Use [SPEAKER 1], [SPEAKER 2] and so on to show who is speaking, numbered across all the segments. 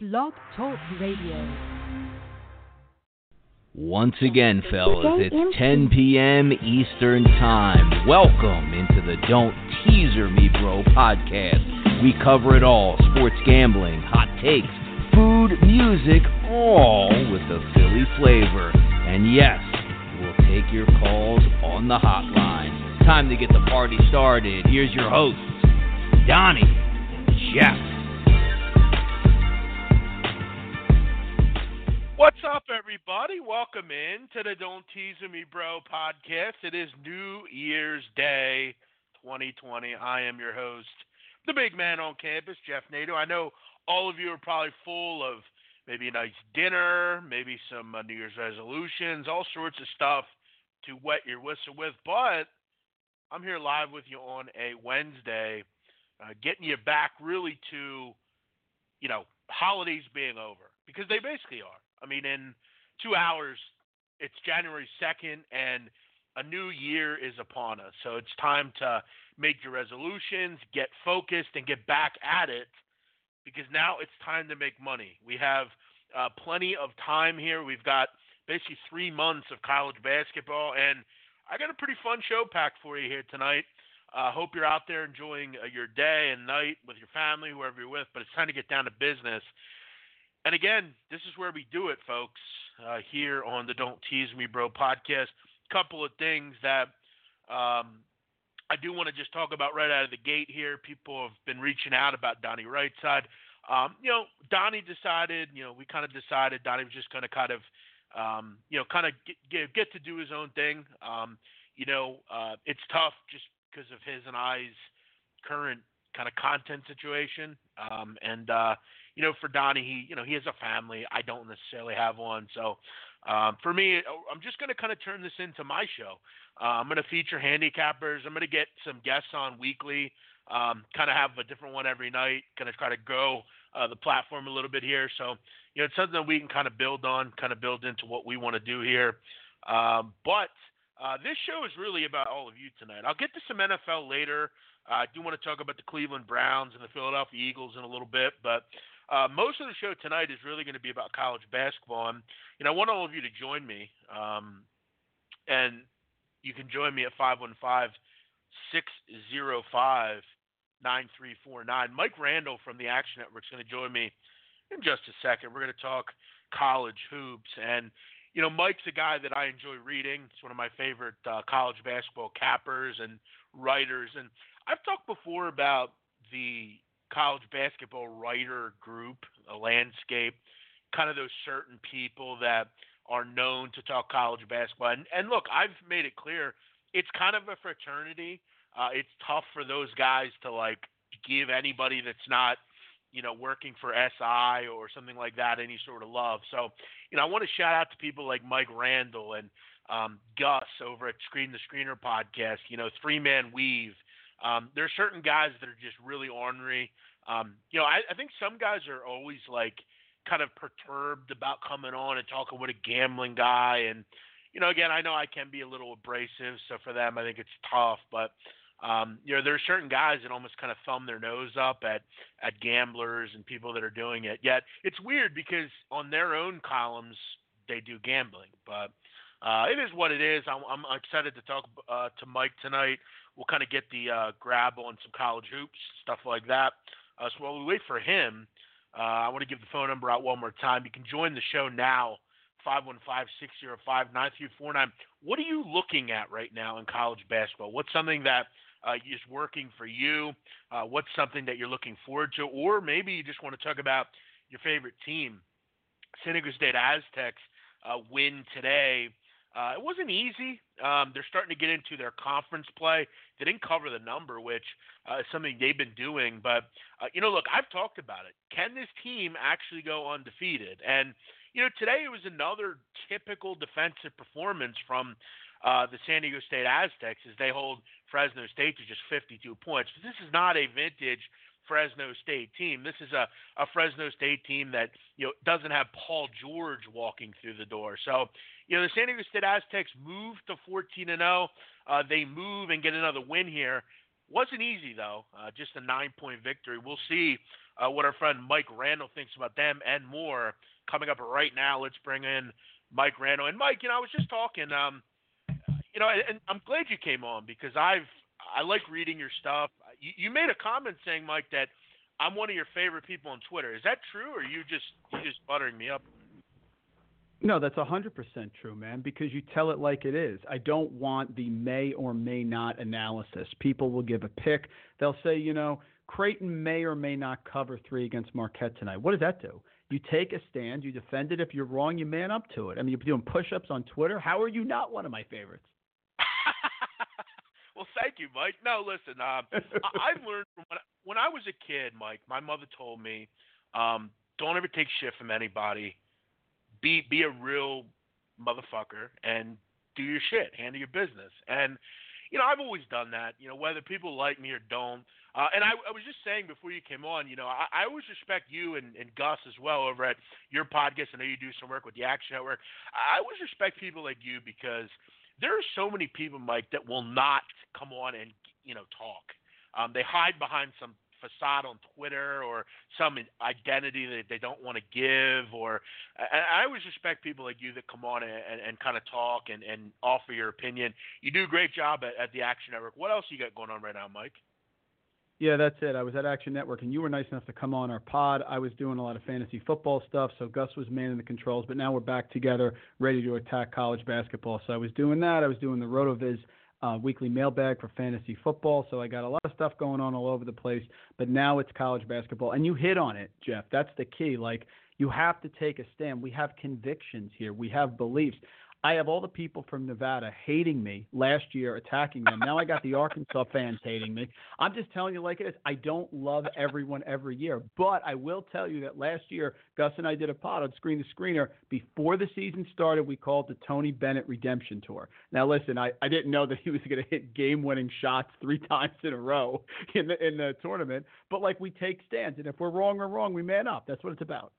[SPEAKER 1] Blog Talk Radio.
[SPEAKER 2] Once again, fellas, it's 10 p.m. Eastern Time. Welcome into the Don't Teaser Me Bro podcast. We cover it all sports gambling, hot takes, food, music, all with a Philly flavor. And yes, we'll take your calls on the hotline. Time to get the party started. Here's your hosts, Donnie and Jeff.
[SPEAKER 3] What's up, everybody? Welcome in to the Don't Tease Me Bro podcast. It is New Year's Day 2020. I am your host, the big man on campus, Jeff Nato. I know all of you are probably full of maybe a nice dinner, maybe some uh, New Year's resolutions, all sorts of stuff to wet your whistle with, but I'm here live with you on a Wednesday, uh, getting you back really to, you know, holidays being over because they basically are. I mean, in two hours, it's January 2nd, and a new year is upon us. So it's time to make your resolutions, get focused, and get back at it because now it's time to make money. We have uh, plenty of time here. We've got basically three months of college basketball, and I got a pretty fun show packed for you here tonight. I uh, hope you're out there enjoying uh, your day and night with your family, whoever you're with, but it's time to get down to business. And again, this is where we do it, folks, uh, here on the Don't Tease Me Bro podcast. a Couple of things that um, I do want to just talk about right out of the gate here. People have been reaching out about Donnie Rightside. Um, you know, Donnie decided, you know, we kind of decided Donnie was just going to kind of, um, you know, kind of get, get, get, to do his own thing. Um, you know, uh, it's tough just because of his and I's current kind of content situation. Um, and, uh, you know, for Donnie, he, you know, he has a family. I don't necessarily have one. So um, for me, I'm just going to kind of turn this into my show. Uh, I'm going to feature handicappers. I'm going to get some guests on weekly. Um, kind of have a different one every night. Going to try to grow uh, the platform a little bit here. So, you know, it's something that we can kind of build on, kind of build into what we want to do here. Um, but uh, this show is really about all of you tonight. I'll get to some NFL later. Uh, I do want to talk about the Cleveland Browns and the Philadelphia Eagles in a little bit, but uh, most of the show tonight is really going to be about college basketball, and you know, I want all of you to join me, um, and you can join me at 515 605 9349. Mike Randle from the Action Network is going to join me in just a second. We're going to talk college hoops, and you know, Mike's a guy that I enjoy reading. It's one of my favorite uh, college basketball cappers and writers, and I've talked before about the college basketball writer group, a landscape, kind of those certain people that are known to talk college basketball. And, and look, I've made it clear it's kind of a fraternity. Uh, it's tough for those guys to like give anybody that's not, you know, working for SI or something like that any sort of love. So, you know, I want to shout out to people like Mike Randle and um, Gus over at Screen the Screener podcast. You know, Three Man Weave um, there are certain guys that are just really ornery. Um, you know, I, I think some guys are always like kind of perturbed about coming on and talking with a gambling guy. And, you know, again, I know I can be a little abrasive. So for them, I think it's tough. But, um, you know, there are certain guys that almost kind of thumb their nose up at, at gamblers and people that are doing it. Yet it's weird because on their own columns, they do gambling. But uh, it is what it is. I'm, I'm excited to talk uh, to Mike tonight we'll kind of get the uh, grab on some college hoops, stuff like that. Uh, so while we wait for him, uh, I want to give the phone number out one more time. You can join the show now, 515-605-9349. What are you looking at right now in college basketball? What's something that uh, is working for you? Uh, what's something that you're looking forward to? Or maybe you just want to talk about your favorite team. San Diego State Aztecs uh, win today uh, it wasn't easy. Um, they're starting to get into their conference play. They didn't cover the number, which uh, is something they've been doing. But uh, you know, look, I've talked about it. Can this team actually go undefeated? And you know, today it was another typical defensive performance from uh, the San Diego State Aztecs as they hold Fresno State to just 52 points. But this is not a vintage Fresno State team. This is a, a Fresno State team that you know doesn't have Paul George walking through the door. So you know the San Diego State Aztecs move to 14 and 0. Uh, they move and get another win here. Wasn't easy though. Uh, just a nine-point victory. We'll see uh, what our friend Mike Randle thinks about them and more coming up right now. Let's bring in Mike Randle. And Mike, you know, I was just talking. Um, you know, and, and I'm glad you came on because I've I like reading your stuff. You, you made a comment saying, Mike, that I'm one of your favorite people on Twitter. Is that true, or you just you just buttering me up?
[SPEAKER 4] No, that's 100% true, man, because you tell it like it is. I don't want the may or may not analysis. People will give a pick. They'll say, you know, Creighton may or may not cover three against Marquette tonight. What does that do? You take a stand, you defend it. If you're wrong, you man up to it. I mean, you're doing push ups on Twitter. How are you not one of my favorites?
[SPEAKER 3] Thank you, Mike. No, listen, uh, I've learned from when I, when I was a kid, Mike, my mother told me, um, don't ever take shit from anybody. Be be a real motherfucker and do your shit, handle your business. And you know, I've always done that. You know, whether people like me or don't. Uh, and I, I was just saying before you came on, you know, I, I always respect you and, and Gus as well over at your podcast. I know you do some work with the Action Network. I always respect people like you because there are so many people, Mike, that will not come on and you know talk. Um, they hide behind some facade on Twitter or some identity that they don't want to give. Or I always respect people like you that come on and, and, and kind of talk and, and offer your opinion. You do a great job at, at the Action Network. What else you got going on right now, Mike?
[SPEAKER 4] Yeah, that's it. I was at Action Network, and you were nice enough to come on our pod. I was doing a lot of fantasy football stuff, so Gus was manning the controls. But now we're back together, ready to attack college basketball. So I was doing that. I was doing the RotoViz uh, weekly mailbag for fantasy football. So I got a lot of stuff going on all over the place. But now it's college basketball, and you hit on it, Jeff. That's the key. Like you have to take a stand. We have convictions here. We have beliefs. I have all the people from Nevada hating me last year, attacking them. Now I got the Arkansas fans hating me. I'm just telling you like it is. I don't love everyone every year, but I will tell you that last year, Gus and I did a pod on Screen the Screener. Before the season started, we called the Tony Bennett Redemption Tour. Now listen, I, I didn't know that he was going to hit game-winning shots three times in a row in the in the tournament, but like we take stands, and if we're wrong, we're wrong. We man up. That's what it's about.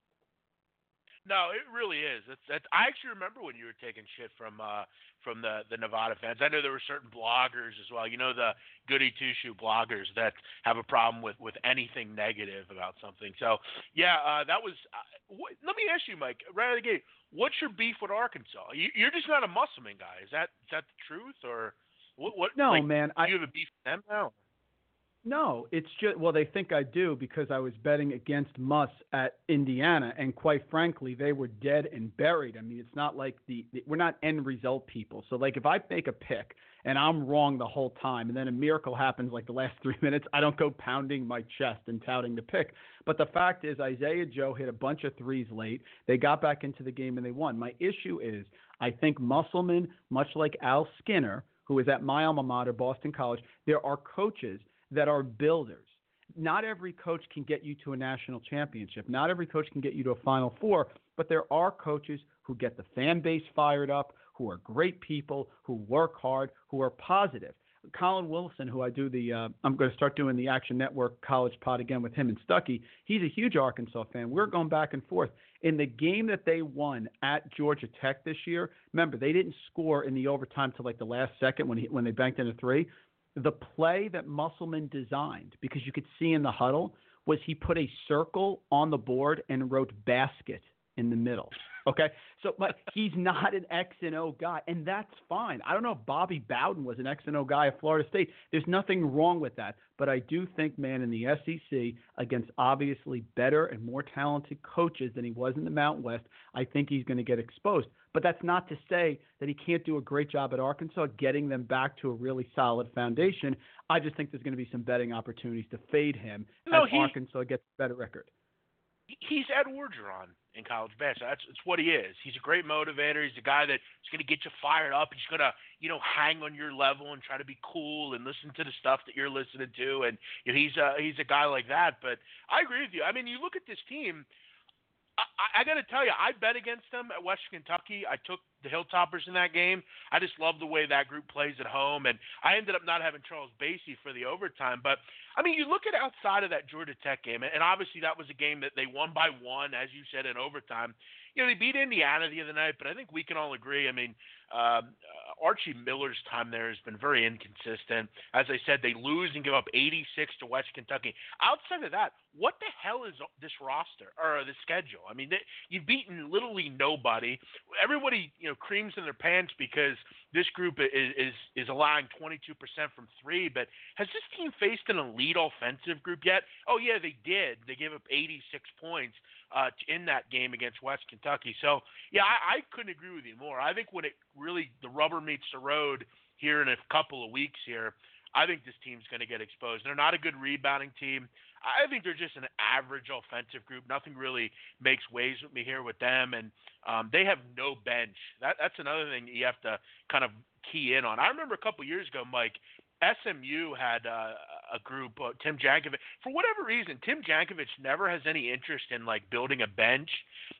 [SPEAKER 3] No, it really is. It's, it's I actually remember when you were taking shit from uh from the the Nevada fans. I know there were certain bloggers as well. You know the goody two shoe bloggers that have a problem with with anything negative about something. So yeah, uh, that was. Uh, what, let me ask you, Mike, right out of the gate, what's your beef with Arkansas? You, you're just not a Musselman guy. Is that is that the truth or what? what
[SPEAKER 4] no,
[SPEAKER 3] like,
[SPEAKER 4] man.
[SPEAKER 3] Do you have a beef with them now?
[SPEAKER 4] No, it's just well, they think I do because I was betting against Muss at Indiana, and quite frankly, they were dead and buried. I mean, it's not like the, the we're not end result people. So like, if I make a pick and I'm wrong the whole time, and then a miracle happens like the last three minutes, I don't go pounding my chest and touting the pick. But the fact is, Isaiah Joe hit a bunch of threes late. They got back into the game and they won. My issue is, I think Musselman, much like Al Skinner, who is at my alma mater, Boston College, there are coaches that are builders. Not every coach can get you to a national championship. Not every coach can get you to a Final Four, but there are coaches who get the fan base fired up, who are great people, who work hard, who are positive. Colin Wilson, who I do the, uh, I'm going to start doing the Action Network College Pod again with him and Stuckey. He's a huge Arkansas fan. We're going back and forth. In the game that they won at Georgia Tech this year, remember they didn't score in the overtime till like the last second when he, when they banked in a three the play that Musselman designed, because you could see in the huddle, was he put a circle on the board and wrote basket in the middle. Okay, so but he's not an X and O guy, and that's fine. I don't know if Bobby Bowden was an X and O guy at Florida State. There's nothing wrong with that, but I do think, man, in the SEC against obviously better and more talented coaches than he was in the Mountain West, I think he's going to get exposed. But that's not to say that he can't do a great job at Arkansas getting them back to a really solid foundation. I just think there's going to be some betting opportunities to fade him
[SPEAKER 3] no,
[SPEAKER 4] as Arkansas gets a better record.
[SPEAKER 3] He's Ed Orgeron in college basketball. That's, it's what he is. He's a great motivator. He's a guy that's going to get you fired up. He's going to, you know, hang on your level and try to be cool and listen to the stuff that you're listening to. And you know, he's a he's a guy like that. But I agree with you. I mean, you look at this team. I, I got to tell you, I bet against them at Western Kentucky. I took the Hilltoppers in that game. I just love the way that group plays at home, and I ended up not having Charles Bassey for the overtime. But I mean, you look at outside of that Georgia Tech game, and obviously that was a game that they won by one, as you said, in overtime. You know, they beat Indiana the other night, but I think we can all agree. I mean, um, Archie Miller's time there has been very inconsistent. As I said, they lose and give up 86 to West Kentucky. Outside of that, what the hell is this roster or the schedule? I mean, they, you've beaten literally nobody. Everybody, you know, creams in their pants because this group is is, is allowing 22% from three. But has this team faced an elite offensive group yet? Oh yeah, they did. They gave up 86 points uh, in that game against West Kentucky. So yeah, I, I couldn't agree with you more. I think when it really the rubber meets the road here in a couple of weeks here, I think this team's going to get exposed. They're not a good rebounding team. I think they're just an average offensive group. Nothing really makes waves with me here with them, and um, they have no bench. That, that's another thing you have to kind of key in on. I remember a couple years ago, Mike, SMU had uh, a group, uh, Tim Jankovich. For whatever reason, Tim Jankovich never has any interest in like building a bench.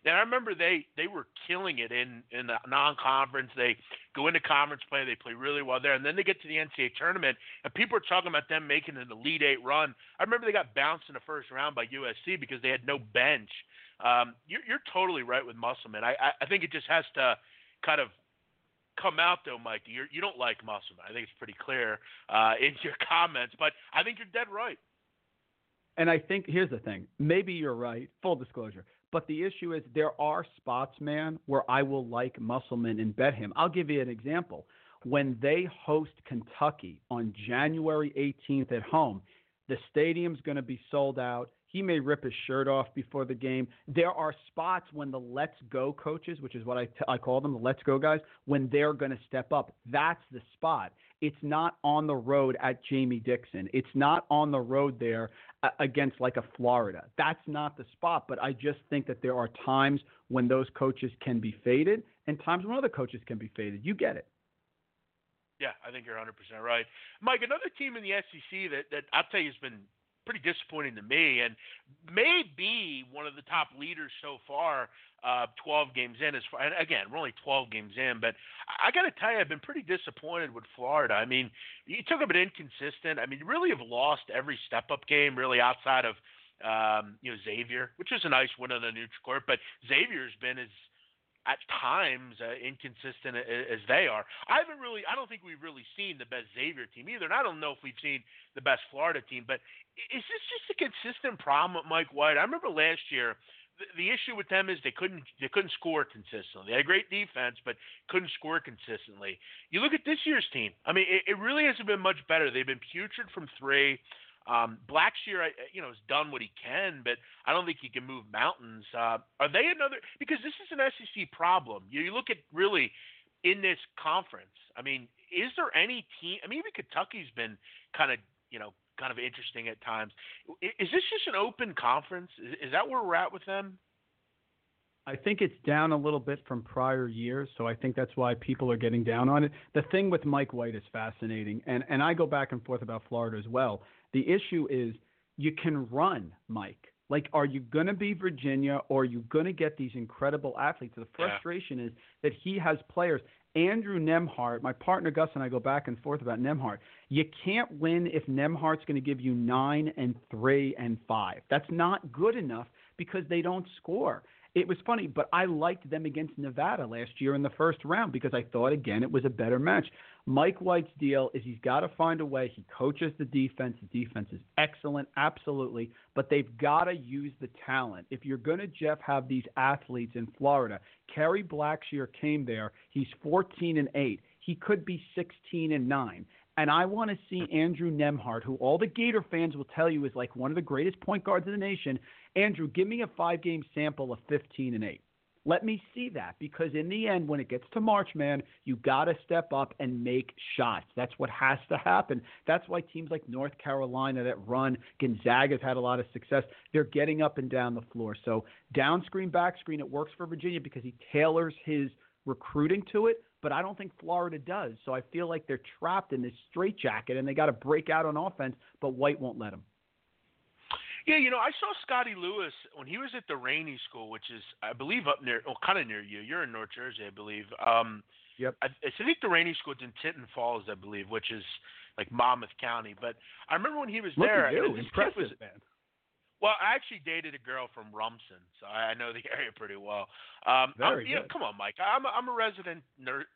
[SPEAKER 3] And I remember they they were killing it in in the non-conference. They go into conference play, they play really well there, and then they get to the NCAA tournament, and people are talking about them making an Elite Eight run. I remember they got bounced in the first round by USC because they had no bench. Um, you're, you're totally right with Musselman. I, I I think it just has to kind of come out though, Mike. You're, you don't like Musselman. I think it's pretty clear uh, in your comments, but I think you're dead right.
[SPEAKER 4] And I think here's the thing. Maybe you're right. Full disclosure. But the issue is there are spots, man, where I will like Musselman and bet him. I'll give you an example. When they host Kentucky on January 18th at home, the stadium's going to be sold out. He may rip his shirt off before the game. There are spots when the let's go coaches, which is what I, t- I call them, the let's go guys, when they're going to step up. That's the spot. It's not on the road at Jamie Dixon. It's not on the road there uh, against like a Florida. That's not the spot. But I just think that there are times when those coaches can be faded and times when other coaches can be faded. You get it.
[SPEAKER 3] Yeah, I think you're 100% right. Mike, another team in the SEC that, that I'll tell you has been pretty disappointing to me, and may be one of the top leaders so far. Uh, 12 games in, as far, and again, we're only 12 games in, but I got to tell you, I've been pretty disappointed with Florida. I mean, you took a bit inconsistent. I mean, really have lost every step-up game, really outside of um, you know Xavier, which is a nice win on the neutral court, but Xavier's been as at times uh, inconsistent as they are. I haven't really, I don't think we've really seen the best Xavier team either, and I don't know if we've seen the best Florida team. But is this just a consistent problem with Mike White? I remember last year. The, the issue with them is they couldn't they couldn't score consistently. They had great defense, but couldn't score consistently. You look at this year's team. I mean, it, it really hasn't been much better. They've been putrid from three. Um, Blackshear, you know, has done what he can, but I don't think he can move mountains. Uh, are they another? Because this is an SEC problem. You, you look at really in this conference. I mean, is there any team? I mean, even Kentucky's been kind of, you know, kind of interesting at times. Is this just an open conference? Is, is that where we're at with them?
[SPEAKER 4] I think it's down a little bit from prior years, so I think that's why people are getting down on it. The thing with Mike White is fascinating, and and I go back and forth about Florida as well. The issue is you can run, Mike. Like, are you going to be Virginia or are you going to get these incredible athletes? The frustration yeah. is that he has players. Andrew Nembhard, my partner Gus and I go back and forth about Nembhard. You can't win if Nembhard's going to give you nine and three and five. That's not good enough because they don't score. It was funny, but I liked them against Nevada last year in the first round because I thought, again, it was a better match. Mike White's deal is he's got to find a way. He coaches the defense. The defense is excellent, absolutely, but they've got to use the talent. If you're going to, Jeff, have these athletes in Florida, Kerry Blackshear came there. He's 14 and 8. He could be 16 and 9. And I want to see Andrew Nembhard, who all the Gator fans will tell you is like one of the greatest point guards in the nation. Andrew, give me a five game sample of 15 and 8. Let me see that because in the end, when it gets to March, man, you got to step up and make shots. That's what has to happen. That's why teams like North Carolina that run, Gonzaga's had a lot of success. They're getting up and down the floor. So down screen, back screen, it works for Virginia because he tailors his recruiting to it but I don't think Florida does. So I feel like they're trapped in this straitjacket and they got to break out on offense, but White won't let them.
[SPEAKER 3] Yeah, you know, I saw Scotty Lewis when he was at the Ranney School, which is, I believe, up near, well, kind of near you. You're in North Jersey, I believe. Um,
[SPEAKER 4] yep.
[SPEAKER 3] I, I think the Ranney School is in Tinton Falls, I believe, which is like Monmouth County. But I remember when he was
[SPEAKER 4] Look
[SPEAKER 3] there.
[SPEAKER 4] At you. Impressive,
[SPEAKER 3] was,
[SPEAKER 4] man.
[SPEAKER 3] Well, I actually dated a girl from Rumson, so I know the area pretty well. Um,
[SPEAKER 4] Very
[SPEAKER 3] you know, come on, Mike. I'm a, I'm a resident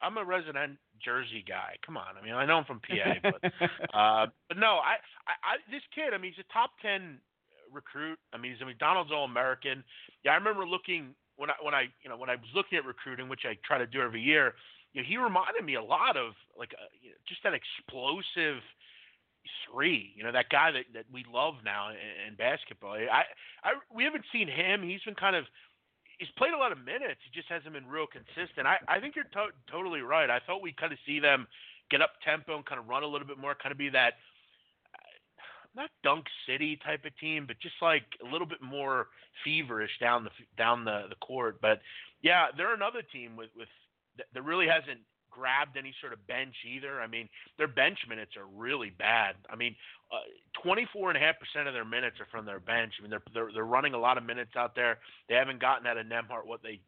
[SPEAKER 3] I'm a resident Jersey guy. Come on. I mean, I know I'm from PA, but uh, but no, I, I, I this kid. I mean, he's a top ten recruit. I mean, he's a McDonald's All American. Yeah, I remember looking when I when I you know when I was looking at recruiting, which I try to do every year. You know, he reminded me a lot of like a, you know, just that explosive three. You know, that guy that that we love now in, in basketball. I I we haven't seen him. He's been kind of he's played a lot of minutes. He just hasn't been real consistent. I I think you're to- totally right. I thought we'd kind of see them get up tempo and kind of run a little bit more, kind of be that uh, not Dunk City type of team, but just like a little bit more feverish down the down the the court. But yeah, they're another team with with that really hasn't grabbed any sort of bench either. I mean, their bench minutes are really bad. I mean, uh, 24.5% of their minutes are from their bench. I mean, they're, they're they're running a lot of minutes out there. They haven't gotten out of Nembhard what they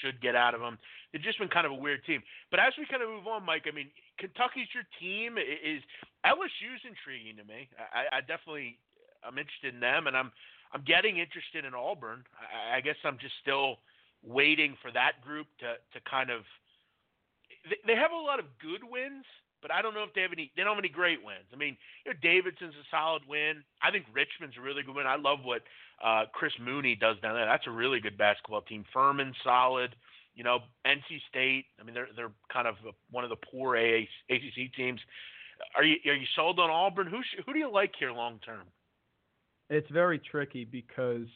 [SPEAKER 3] should get out of them. They've just been kind of a weird team. But as we kind of move on, Mike, I mean, Kentucky's your team. Is LSU's intriguing to me. I, I definitely I'm interested in them, and I'm I'm getting interested in Auburn. I, I guess I'm just still waiting for that group to to kind of they, they have a lot of good wins, but I don't know if they have any. They don't have any great wins. I mean, you know, Davidson's a solid win. I think Richmond's a really good win. I love what uh, Chris Mooney does down there. That's a really good basketball team. Furman's solid. You know, NC State. I mean, they're they're kind of one of the poor ACC teams. Are you are you sold on Auburn? Who sh- who do you like here long term?
[SPEAKER 4] It's very tricky because,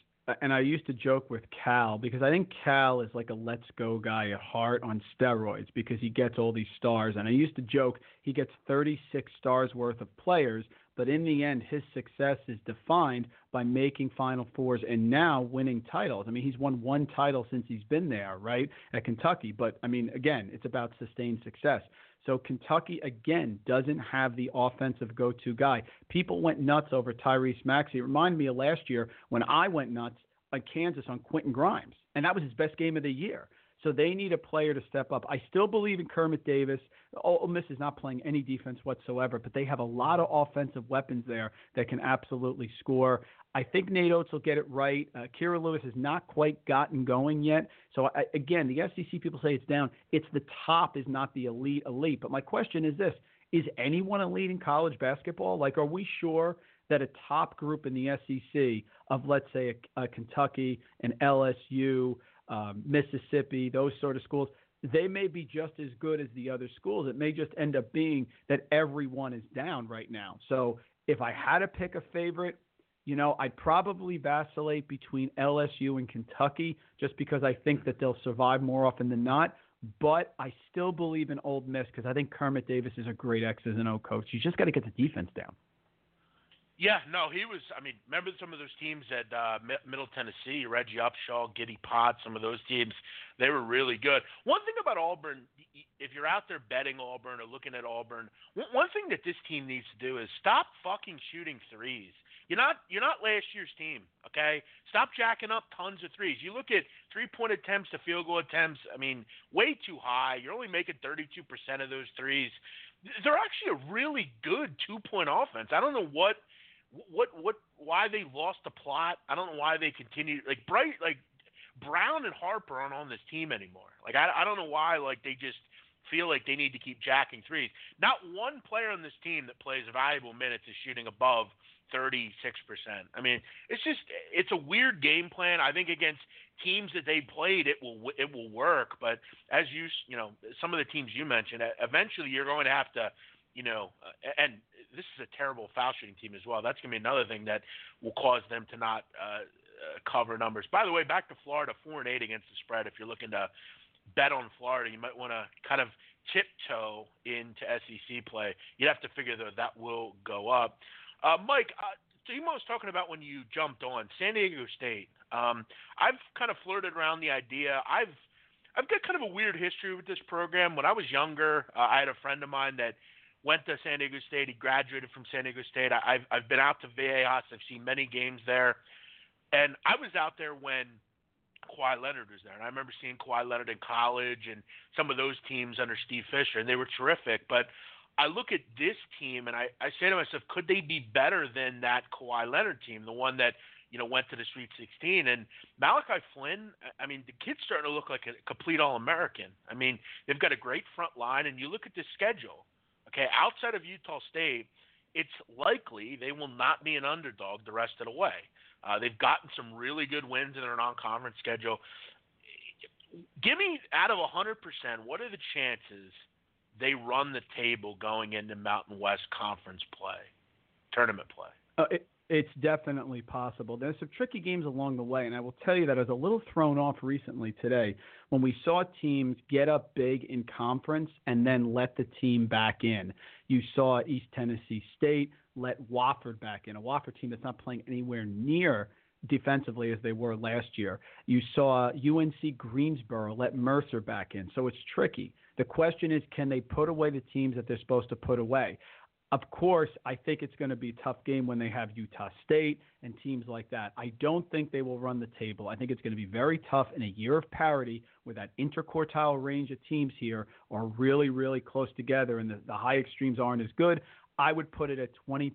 [SPEAKER 4] and I used to joke with Cal because I think Cal is like a let's go guy at heart on steroids because he gets all these stars. And I used to joke he gets 36 stars worth of players, but in the end, his success is defined by making Final Fours and now winning titles. I mean, he's won one title since he's been there, right, at Kentucky. But I mean, again, it's about sustained success. So Kentucky again doesn't have the offensive go-to guy. People went nuts over Tyrese Maxey. It reminded me of last year when I went nuts on Kansas on Quentin Grimes, and that was his best game of the year. So they need a player to step up. I still believe in Kermit Davis. Ole Miss is not playing any defense whatsoever, but they have a lot of offensive weapons there that can absolutely score. I think Nate Oats will get it right. Uh, Kira Lewis has not quite gotten going yet. So I, again, the SEC people say it's down. It's the top is not the elite elite. But my question is this: Is anyone elite in college basketball? Like, are we sure that a top group in the SEC of let's say a, a Kentucky, an LSU, um, Mississippi, those sort of schools, they may be just as good as the other schools. It may just end up being that everyone is down right now. So if I had to pick a favorite, you know, I'd probably vacillate between LSU and Kentucky just because I think that they'll survive more often than not. But I still believe in Ole Miss because I think Kermit Davis is a great X's and O coach. You just got to get the defense down.
[SPEAKER 3] Yeah, no, he was. I mean, remember some of those teams at uh, Middle Tennessee, Reggie Upshaw, Giddy Potts, some of those teams, they were really good. One thing about Auburn, if you're out there betting Auburn or looking at Auburn, one thing that this team needs to do is stop fucking shooting threes. You're not you're not last year's team, okay? Stop jacking up tons of threes. You look at three-point attempts to field goal attempts. I mean, way too high. You're only making 32% of those threes. They're actually a really good two-point offense. I don't know what what what why they lost the plot. I don't know why they continue like bright like Brown and Harper aren't on this team anymore. Like I I don't know why like they just feel like they need to keep jacking threes. Not one player on this team that plays valuable minutes is shooting above 36%. I mean, it's just it's a weird game plan. I think against teams that they played it will it will work, but as you you know, some of the teams you mentioned, eventually you're going to have to you know, and this is a terrible foul shooting team as well. That's going to be another thing that will cause them to not uh, uh, cover numbers. By the way, back to Florida, four and eight against the spread. If you're looking to bet on Florida, you might want to kind of tiptoe into SEC play. You'd have to figure that that will go up. Uh, Mike, uh, Timo was talking about when you jumped on San Diego State. Um, I've kind of flirted around the idea. I've I've got kind of a weird history with this program. When I was younger, uh, I had a friend of mine that went to San Diego State. He graduated from San Diego State. I, I've I've been out to Viejas. I've seen many games there, and I was out there when Kawhi Leonard was there, and I remember seeing Kawhi Leonard in college and some of those teams under Steve Fisher, and they were terrific. But I look at this team and I, I say to myself, could they be better than that Kawhi Leonard team, the one that you know, went to the Sweet 16. And Malachi Flynn, I mean, the kid's starting to look like a complete All American. I mean, they've got a great front line, and you look at the schedule. Okay, outside of Utah State, it's likely they will not be an underdog the rest of the way. Uh, they've gotten some really good wins in their non-conference schedule. Give me out of 100%, what are the chances they run the table going into Mountain West Conference play, tournament play?
[SPEAKER 4] Uh, it, it's definitely possible. There's some tricky games along the way, and I will tell you that I was a little thrown off recently today when we saw teams get up big in conference and then let the team back in. You saw East Tennessee State let Wofford back in, a Wofford team that's not playing anywhere near defensively as they were last year. You saw UNC Greensboro let Mercer back in, so it's tricky. The question is, can they put away the teams that they're supposed to put away? Of course, I think it's going to be a tough game when they have Utah State and teams like that. I don't think they will run the table. I think it's going to be very tough in a year of parity where that interquartile range of teams here are really, really close together and the, the high extremes aren't as good. I would put it at 20%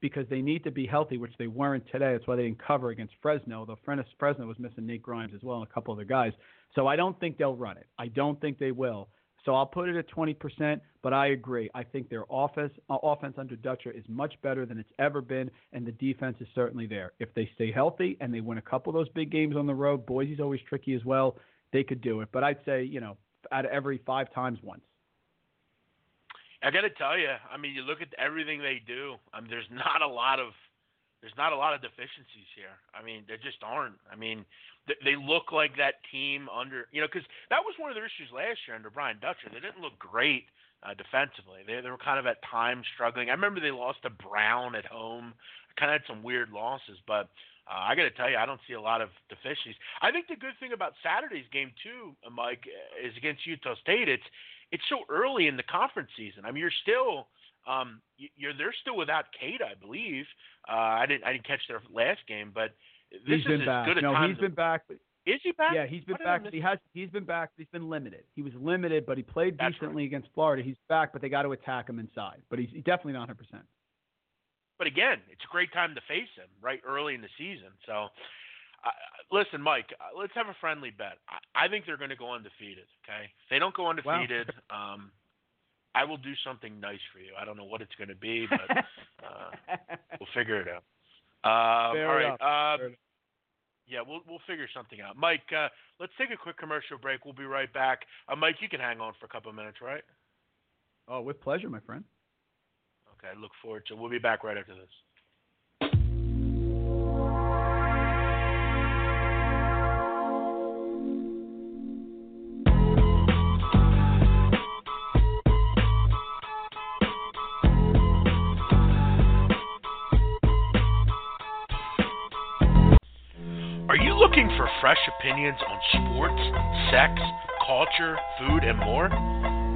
[SPEAKER 4] because they need to be healthy, which they weren't today. That's why they didn't cover against Fresno, though Fresno was missing Nate Grimes as well and a couple other guys. So I don't think they'll run it. I don't think they will. So I'll put it at 20%, but I agree. I think their offense, uh, offense under Dutcher is much better than it's ever been, and the defense is certainly there. If they stay healthy and they win a couple of those big games on the road, Boise's always tricky as well. They could do it, but I'd say you know out of every five times once.
[SPEAKER 3] I got to tell you, I mean, you look at everything they do. I mean, there's not a lot of there's not a lot of deficiencies here. I mean, there just aren't. I mean, they look like that team under, you know, because that was one of their issues last year under Brian Dutcher. They didn't look great uh, defensively. They, they were kind of at times struggling. I remember they lost to Brown at home. Kind of had some weird losses, but uh, I got to tell you, I don't see a lot of deficiencies. I think the good thing about Saturday's game too, uh, Mike, is against Utah State. It's it's so early in the conference season. I mean, you're still um, you're they're still without Queta, I believe. Uh, I didn't I didn't catch their last game, but this
[SPEAKER 4] he's been back. no, he's been back.
[SPEAKER 3] Is he back?
[SPEAKER 4] Yeah, he's been back. He has. He's been back. He's been limited. He was limited, but he played That's decently right. against Florida. He's back, but they got to attack him inside. But he's definitely not 100. percent
[SPEAKER 3] But again, it's a great time to face him right early in the season. So, uh, listen, Mike, uh, let's have a friendly bet. I, I think they're going to go undefeated. Okay, if they don't go undefeated, wow. um, I will do something nice for you. I don't know what it's going to be, but uh, we'll figure it out. Uh, all right. Uh, yeah, we'll we'll figure something out. Mike, uh, let's take a quick commercial break. We'll be right back. Uh, Mike, you can hang on for a couple of minutes, right?
[SPEAKER 4] Oh, with pleasure, my friend.
[SPEAKER 3] Okay, I look forward to. We'll be back right after this. Fresh opinions on sports, sex, culture, food, and more?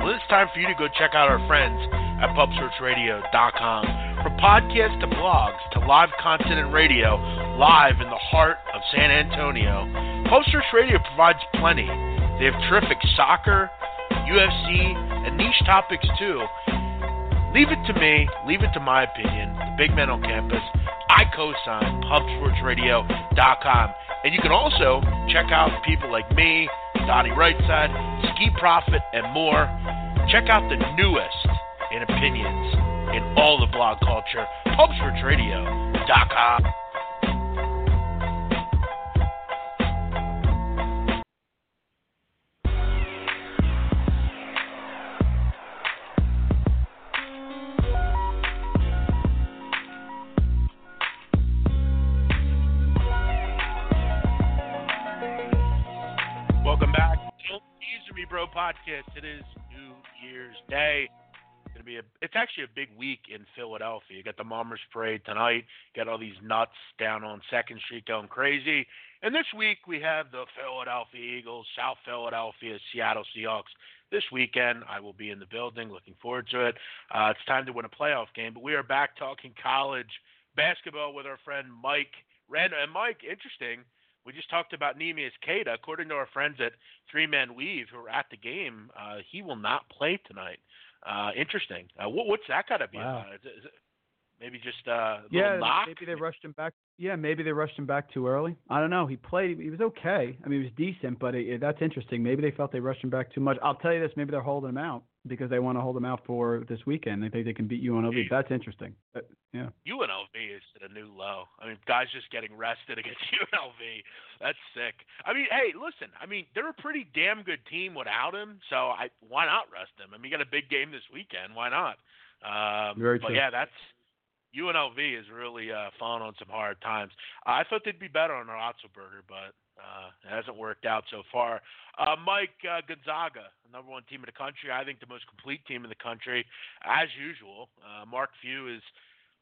[SPEAKER 3] Well, it's time for you to go check out our friends at PubSearchRadio.com. From podcasts to blogs to live content and radio, live in the heart of San Antonio, PubSearch Radio provides plenty. They have terrific soccer, UFC, and niche topics too. Leave it to me, leave it to my opinion, the big man on campus. I. And you can also check out people like me, Donnie Rightside, Ski Profit, and more. Check out the newest in opinions in all the blog culture, PubSportsRadio.com. Bro podcast. It is New Year's Day. It's gonna be a. It's actually a big week in Philadelphia. You got the Mummers Parade tonight. You got all these nuts down on Second Street going crazy. And this week we have the Philadelphia Eagles, South Philadelphia, Seattle Seahawks. This weekend I will be in the building. Looking forward to it. Uh, it's time to win a playoff game. But we are back talking college basketball with our friend Mike Red. And Mike, interesting we just talked about Neemias Queta. According to our friends at Three Man Weave who were at the game, uh, he will not play tonight. Uh, interesting. Uh, what, what's that got to be
[SPEAKER 4] wow.
[SPEAKER 3] about? Is, is it, Maybe just uh, a
[SPEAKER 4] yeah,
[SPEAKER 3] knock.
[SPEAKER 4] maybe they rushed him back. Yeah, maybe they rushed him back too early. I don't know. He played. He was okay. I mean, he was decent, but it, that's interesting. Maybe they felt they rushed him back too much. I'll tell you this. Maybe they're holding him out because they want to hold them out for this weekend. They think they can beat UNLV. That's interesting. But, yeah.
[SPEAKER 3] UNLV is at a new low. I mean, guys just getting rested against UNLV. That's sick. I mean, hey, listen. I mean, they're a pretty damn good team without him. So I why not rest him? I mean, you got a big game this weekend. Why not? Um,
[SPEAKER 4] Very
[SPEAKER 3] but
[SPEAKER 4] true.
[SPEAKER 3] yeah, that's UNLV is really uh, falling on some hard times. I thought they'd be better on Otzelberger, but uh, it hasn't worked out so far. Uh, Mike uh, Gonzaga, number one team in the country. I think the most complete team in the country, as usual. Uh, Mark Few is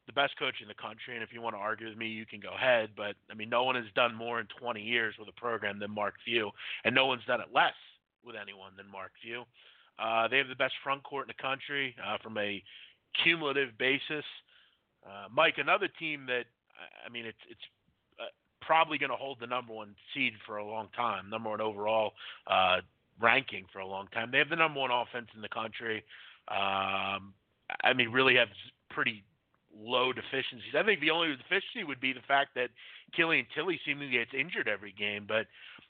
[SPEAKER 3] the best coach in the country, and if you want to argue with me, you can go ahead. But I mean, no one has done more in 20 years with a program than Mark Few, and no one's done it less with anyone than Mark Few. Uh, they have the best front court in the country uh, from a cumulative basis. Mike, another team that I mean, it's it's probably going to hold the number one seed for a long time, number one overall uh, ranking for a long time. They have the number one offense in the country. Um, I mean, really have pretty low deficiencies. I think the only deficiency would be the fact that Killian Tillie seemingly gets injured every game. But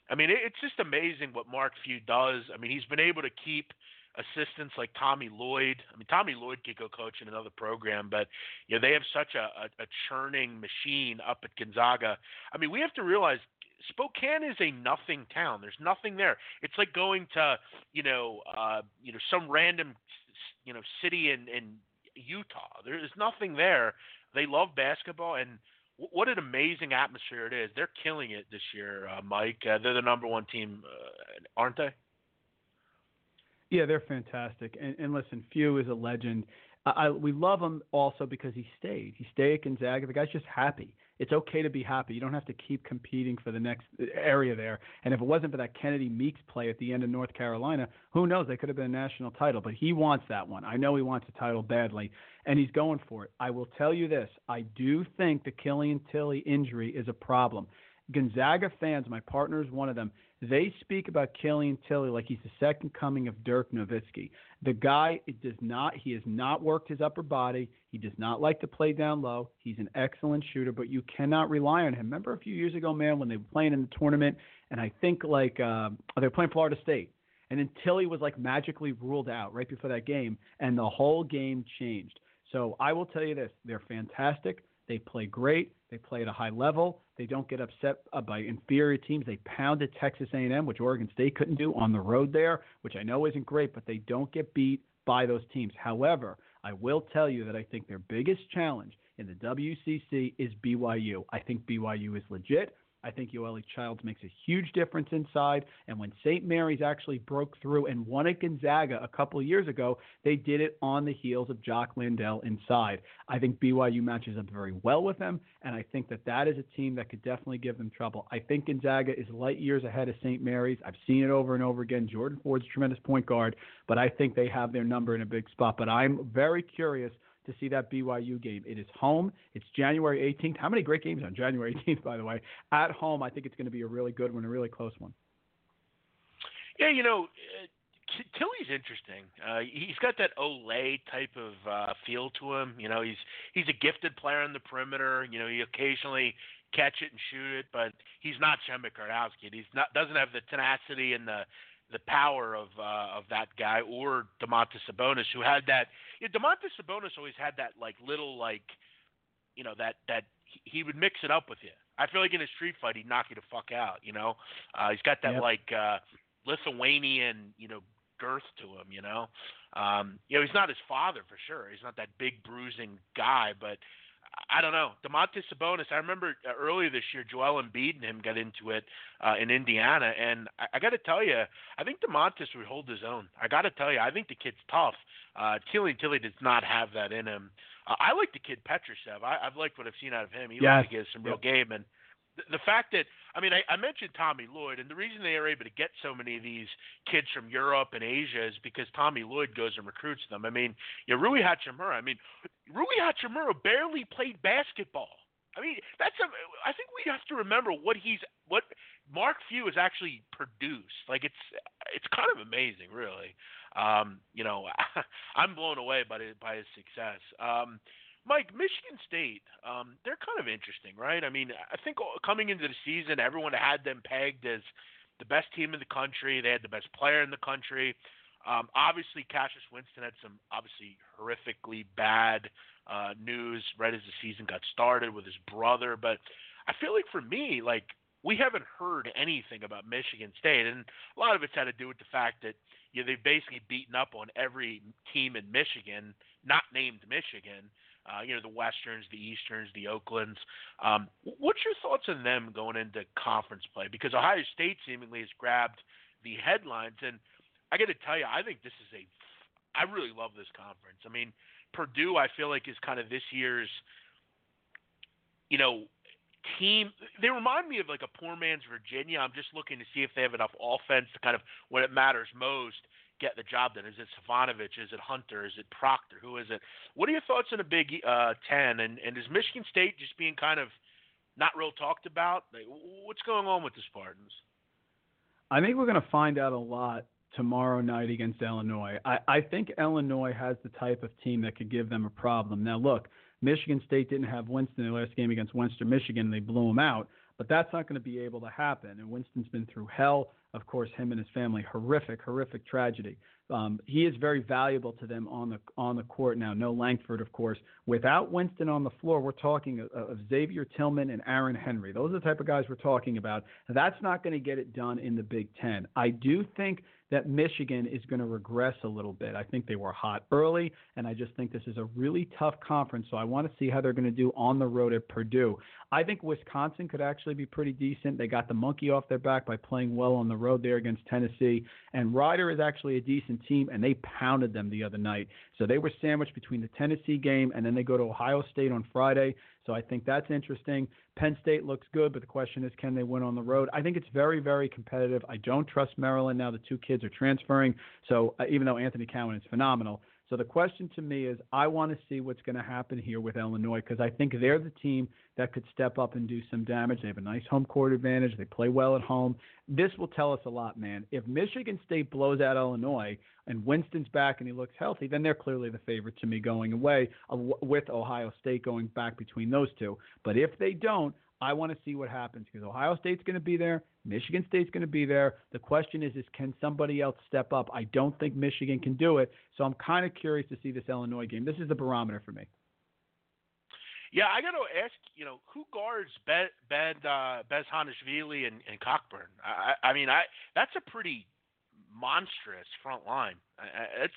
[SPEAKER 3] I mean, it's just amazing what Mark Few does. I mean, he's been able to keep assistants like Tommy Lloyd. I mean, Tommy Lloyd could go coach in another program, but you know they have such a, a, a churning machine up at Gonzaga. I mean, we have to realize Spokane is a nothing town. There's nothing there. It's like going to you know uh, you know some random you know city in in Utah. There is nothing there. They love basketball and. What an amazing atmosphere it is! They're killing it this year, uh, Mike. Uh, they're the number one team, uh, aren't they?
[SPEAKER 4] Yeah, they're fantastic. And, and listen, Few is a legend. I, I, we love him also because he stayed. He stayed at Gonzaga. The guy's just happy. It's okay to be happy. You don't have to keep competing for the next uh, area there. And if it wasn't for that Kennedy Meeks play at the end of North Carolina, who knows? They could have been a national title. But he wants that one. I know he wants a title badly, and he's going for it. I will tell you this: I do think the Killian Tillie injury is a problem. Gonzaga fans, my partner is one of them. They speak about Killian Tillie like he's the second coming of Dirk Nowitzki. The guy it does not he has not worked his upper body. He does not like to play down low. He's an excellent shooter, but you cannot rely on him. Remember a few years ago, man, when they were playing in the tournament, and I think like uh, they were playing Florida State, and then Tillie was like magically ruled out right before that game, and the whole game changed. So I will tell you this: they're fantastic. They play great. They play at a high level. They don't get upset uh, by inferior teams. They pounded Texas A&M, which Oregon State couldn't do on the road there, which I know isn't great, but they don't get beat by those teams. However, I will tell you that I think their biggest challenge in the WCC is BYU. I think BYU is legit. I think Yoeli Childs makes a huge difference inside. And when St. Mary's actually broke through and won at Gonzaga a couple years ago, they did it on the heels of Jock Landale inside. I think BYU matches up very well with them, and I think that that is a team that could definitely give them trouble. I think Gonzaga is light years ahead of St. Mary's. I've seen it over and over again. Jordan Ford's a tremendous point guard, but I think they have their number in a big spot. But I'm very curious to see that BYU game. It is home. It's January 18th. How many great games on January 18th, by the way? At home, I think it's going to be a really good one, a really close one.
[SPEAKER 3] Yeah, you know, Tillie's interesting. Uh, he's got that Olay type of uh, feel to him. You know, he's he's a gifted player on the perimeter. You know, he occasionally catch it and shoot it, but he's not Przemek Karnowski. He's not doesn't have the tenacity and the the power of uh, of that guy or Domantas Sabonis, who had that. You know, Domantas Sabonis always had that like little like, you know that that he would mix it up with you. I feel like in a street fight he'd knock you the fuck out. You know, uh, he's got that
[SPEAKER 4] Yep.
[SPEAKER 3] like uh, Lithuanian you know girth to him. You know, um, you know he's not his father for sure. He's not that big bruising guy, but I don't know. Domantas Sabonis. I remember uh, earlier this year, Joel Embiid and him got into it uh, in Indiana, and I, I got to tell you, I think Domantas would hold his own. I got to tell you, I think the kid's tough. Uh, Tillie Tillie does not have that in him. Uh, I like the kid Petrushev. I, I've liked what I've seen out of him. He
[SPEAKER 4] Yes.
[SPEAKER 3] looks like he has some real game, and the, fact that I mean, I, I mentioned Tommy Lloyd, and the reason they are able to get so many of these kids from Europe and Asia is because Tommy Lloyd goes and recruits them. I mean, yeah, Rui Hachimura. I mean, Rui Hachimura barely played basketball. I mean, that's a. I think we have to remember what he's what Mark Few has actually produced. Like it's it's kind of amazing, really. Um, you know, I'm blown away by by his success. Um, Mike, Michigan State, um, they're kind of interesting, right? I mean, I think coming into the season, everyone had them pegged as the best team in the country. They had the best player in the country. Um, obviously, Cassius Winston had some obviously horrifically bad uh, news right as the season got started with his brother. But I feel like for me, like we haven't heard anything about Michigan State, and a lot of it's had to do with the fact that you know, they've basically beaten up on every team in Michigan, not named Michigan. Uh, you know, the Westerns, the Easterns, the Oaklands. Um, what's your thoughts on them going into conference play? Because Ohio State seemingly has grabbed the headlines, and I got to tell you, I think this is a. I really love this conference. I mean, Purdue, I feel like is kind of this year's, you know, team. They remind me of like a poor man's Virginia. I'm just looking to see if they have enough offense to kind of when it matters most get the job done. Is it Stefanovic? Is it Hunter? Is it Proctor? Who is it? What are your thoughts on a Big uh, Ten? And and is Michigan State just being kind of not real talked about? Like, what's going on with the Spartans?
[SPEAKER 4] I think we're going to find out a lot tomorrow night against Illinois. I, I think Illinois has the type of team that could give them a problem. Now, look, Michigan State didn't have Winston in the last game against Western Michigan, and they blew him out. But that's not going to be able to happen. And Winston's been through hell. Of course, him and his family, horrific, horrific tragedy. Um, he is very valuable to them on the on the court now. No Langford, of course. Without Winston on the floor, we're talking of, of Xavier Tillman and Aaron Henry. Those are the type of guys we're talking about. That's not going to get it done in the Big Ten. I do think that Michigan is going to regress a little bit. I think they were hot early, and I just think this is a really tough conference. So I want to see how they're going to do on the road at Purdue. I think Wisconsin could actually be pretty decent. They got the monkey off their back by playing well on the road there against Tennessee. And Rider is actually a decent team, and they pounded them the other night. So they were sandwiched between the Tennessee game and then they go to Ohio State on Friday. So I think that's interesting. Penn State looks good, but the question is, can they win on the road? I think it's very, very competitive. I don't trust Maryland now. The two kids are transferring. So uh, even though Anthony Cowan is phenomenal, so the question to me is, I want to see what's going to happen here with Illinois because I think they're the team that could step up and do some damage. They have a nice home court advantage. They play well at home. This will tell us a lot, man. If Michigan State blows out Illinois and Winston's back and he looks healthy, then they're clearly the favorite to me going away uh, with Ohio State going back between those two. But if they don't, I want to see what happens because Ohio State's going to be there. Michigan State's going to be there. The question is, is can somebody else step up? I don't think Michigan can do it. So I'm kind of curious to see this Illinois game. This is the barometer for me.
[SPEAKER 3] Yeah, I got to ask, you know, who guards Ben, ben uh, Bezhanishvili and, and Cockburn? I, I mean, I that's a pretty monstrous front line. It's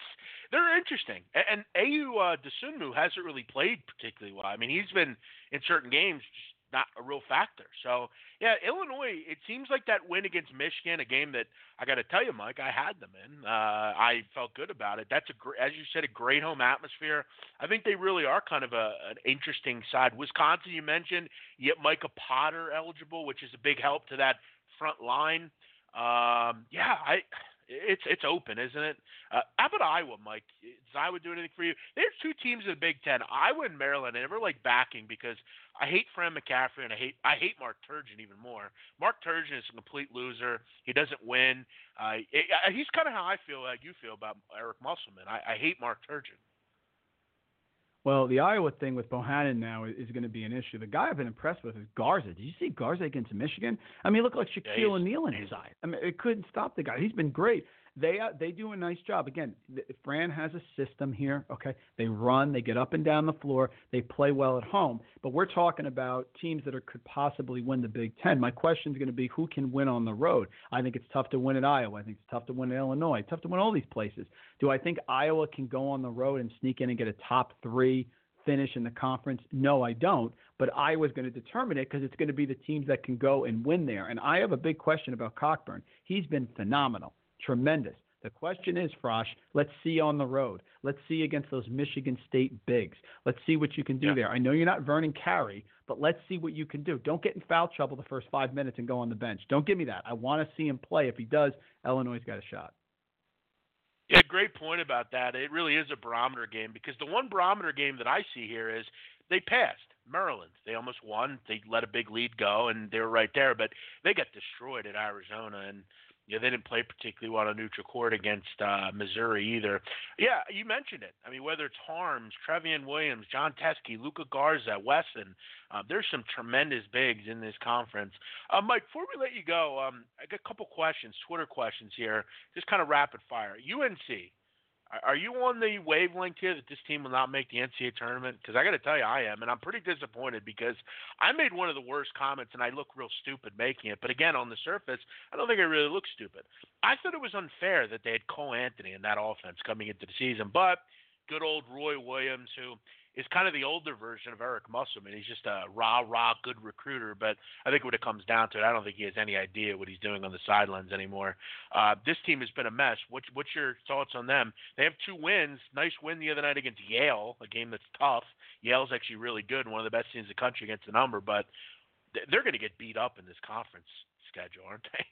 [SPEAKER 3] they're interesting, and, and Ayo uh, Dosunmu hasn't really played particularly well. I mean, he's been in certain games just not a real factor. So yeah, Illinois. It seems like that win against Michigan, a game that I got to tell you, Mike, I had them in. Uh, I felt good about it. That's a gr- as you said, a great home atmosphere. I think they really are kind of a, an interesting side. Wisconsin, you mentioned, you Micah Potter eligible, which is a big help to that front line. Um, yeah, I it's it's open, isn't it? Uh, how about Iowa, Mike? Does Iowa do anything for you? There's two teams in the Big Ten, Iowa and Maryland. I never like backing because I hate Fran McCaffery and I hate I hate Mark Turgeon even more. Mark Turgeon is a complete loser. He doesn't win. Uh, it, he's kind of how I feel like you feel about Eric Musselman. I, I hate Mark Turgeon.
[SPEAKER 4] Well, the Iowa thing with Bohannon now is, is going to be an issue. The guy I've been impressed with is Garza. Did you see Garza against Michigan? I mean, he looked like Shaquille yeah, O'Neal inside. I mean, it couldn't stop the guy. He's been great they uh, they do a nice job. Again, Fran has a system here. Okay, they run, they get up and down the floor, they play well at home. But we're talking about teams that are, could possibly win the Big Ten. My question is going to be who can win on the road. I think it's tough to win at Iowa. I think it's tough to win at Illinois. Tough to win all these places. Do I think Iowa can go on the road and sneak in and get a top three? finish in the conference? No, I don't. But Iowa's going to determine it because it's going to be the teams that can go and win there. And I have a big question about Cockburn. He's been phenomenal tremendous. The question is, Frosh, let's see on the road. Let's see against those Michigan State bigs. Let's see what you can do yeah. there. I know you're not Vernon Carey, but let's see what you can do. Don't get in foul trouble the first five minutes and go on the bench. Don't give me that. I want to see him play. If he does, Illinois' got a shot.
[SPEAKER 3] Yeah, great point about that. It really is a barometer game because the one barometer game that I see here is they passed Maryland. They almost won. They let a big lead go, and they were right there, but they got destroyed at Arizona. And yeah, they didn't play particularly well on a neutral court against uh, Missouri either. Yeah, you mentioned it. I mean, whether it's Haarms, Trevion Williams, Jon Teske, Luka Garza, Wesson, uh, there's some tremendous bigs in this conference. Uh, Mike, before we let you go, um, I got a couple questions, Twitter questions here, just kind of rapid fire. UNC, are you on the wavelength here that this team will not make the NCAA tournament? Because I got to tell you, I am, and I'm pretty disappointed because I made one of the worst comments, and I look real stupid making it. But again, on the surface, I don't think I really look stupid. I thought it was unfair that they had Cole Anthony in that offense coming into the season, but good old Roy Williams, who is kind of the older version of Eric Musselman. He's just a rah rah good recruiter, but I think when it comes down to it, I don't think he has any idea what he's doing on the sidelines anymore. Uh, this team has been a mess. What's what's your thoughts on them? They have two wins. Nice win the other night against Yale, a game that's tough. Yale's actually really good, one of the best teams in the country against the number, but they're going to get beat up in this conference schedule, aren't they?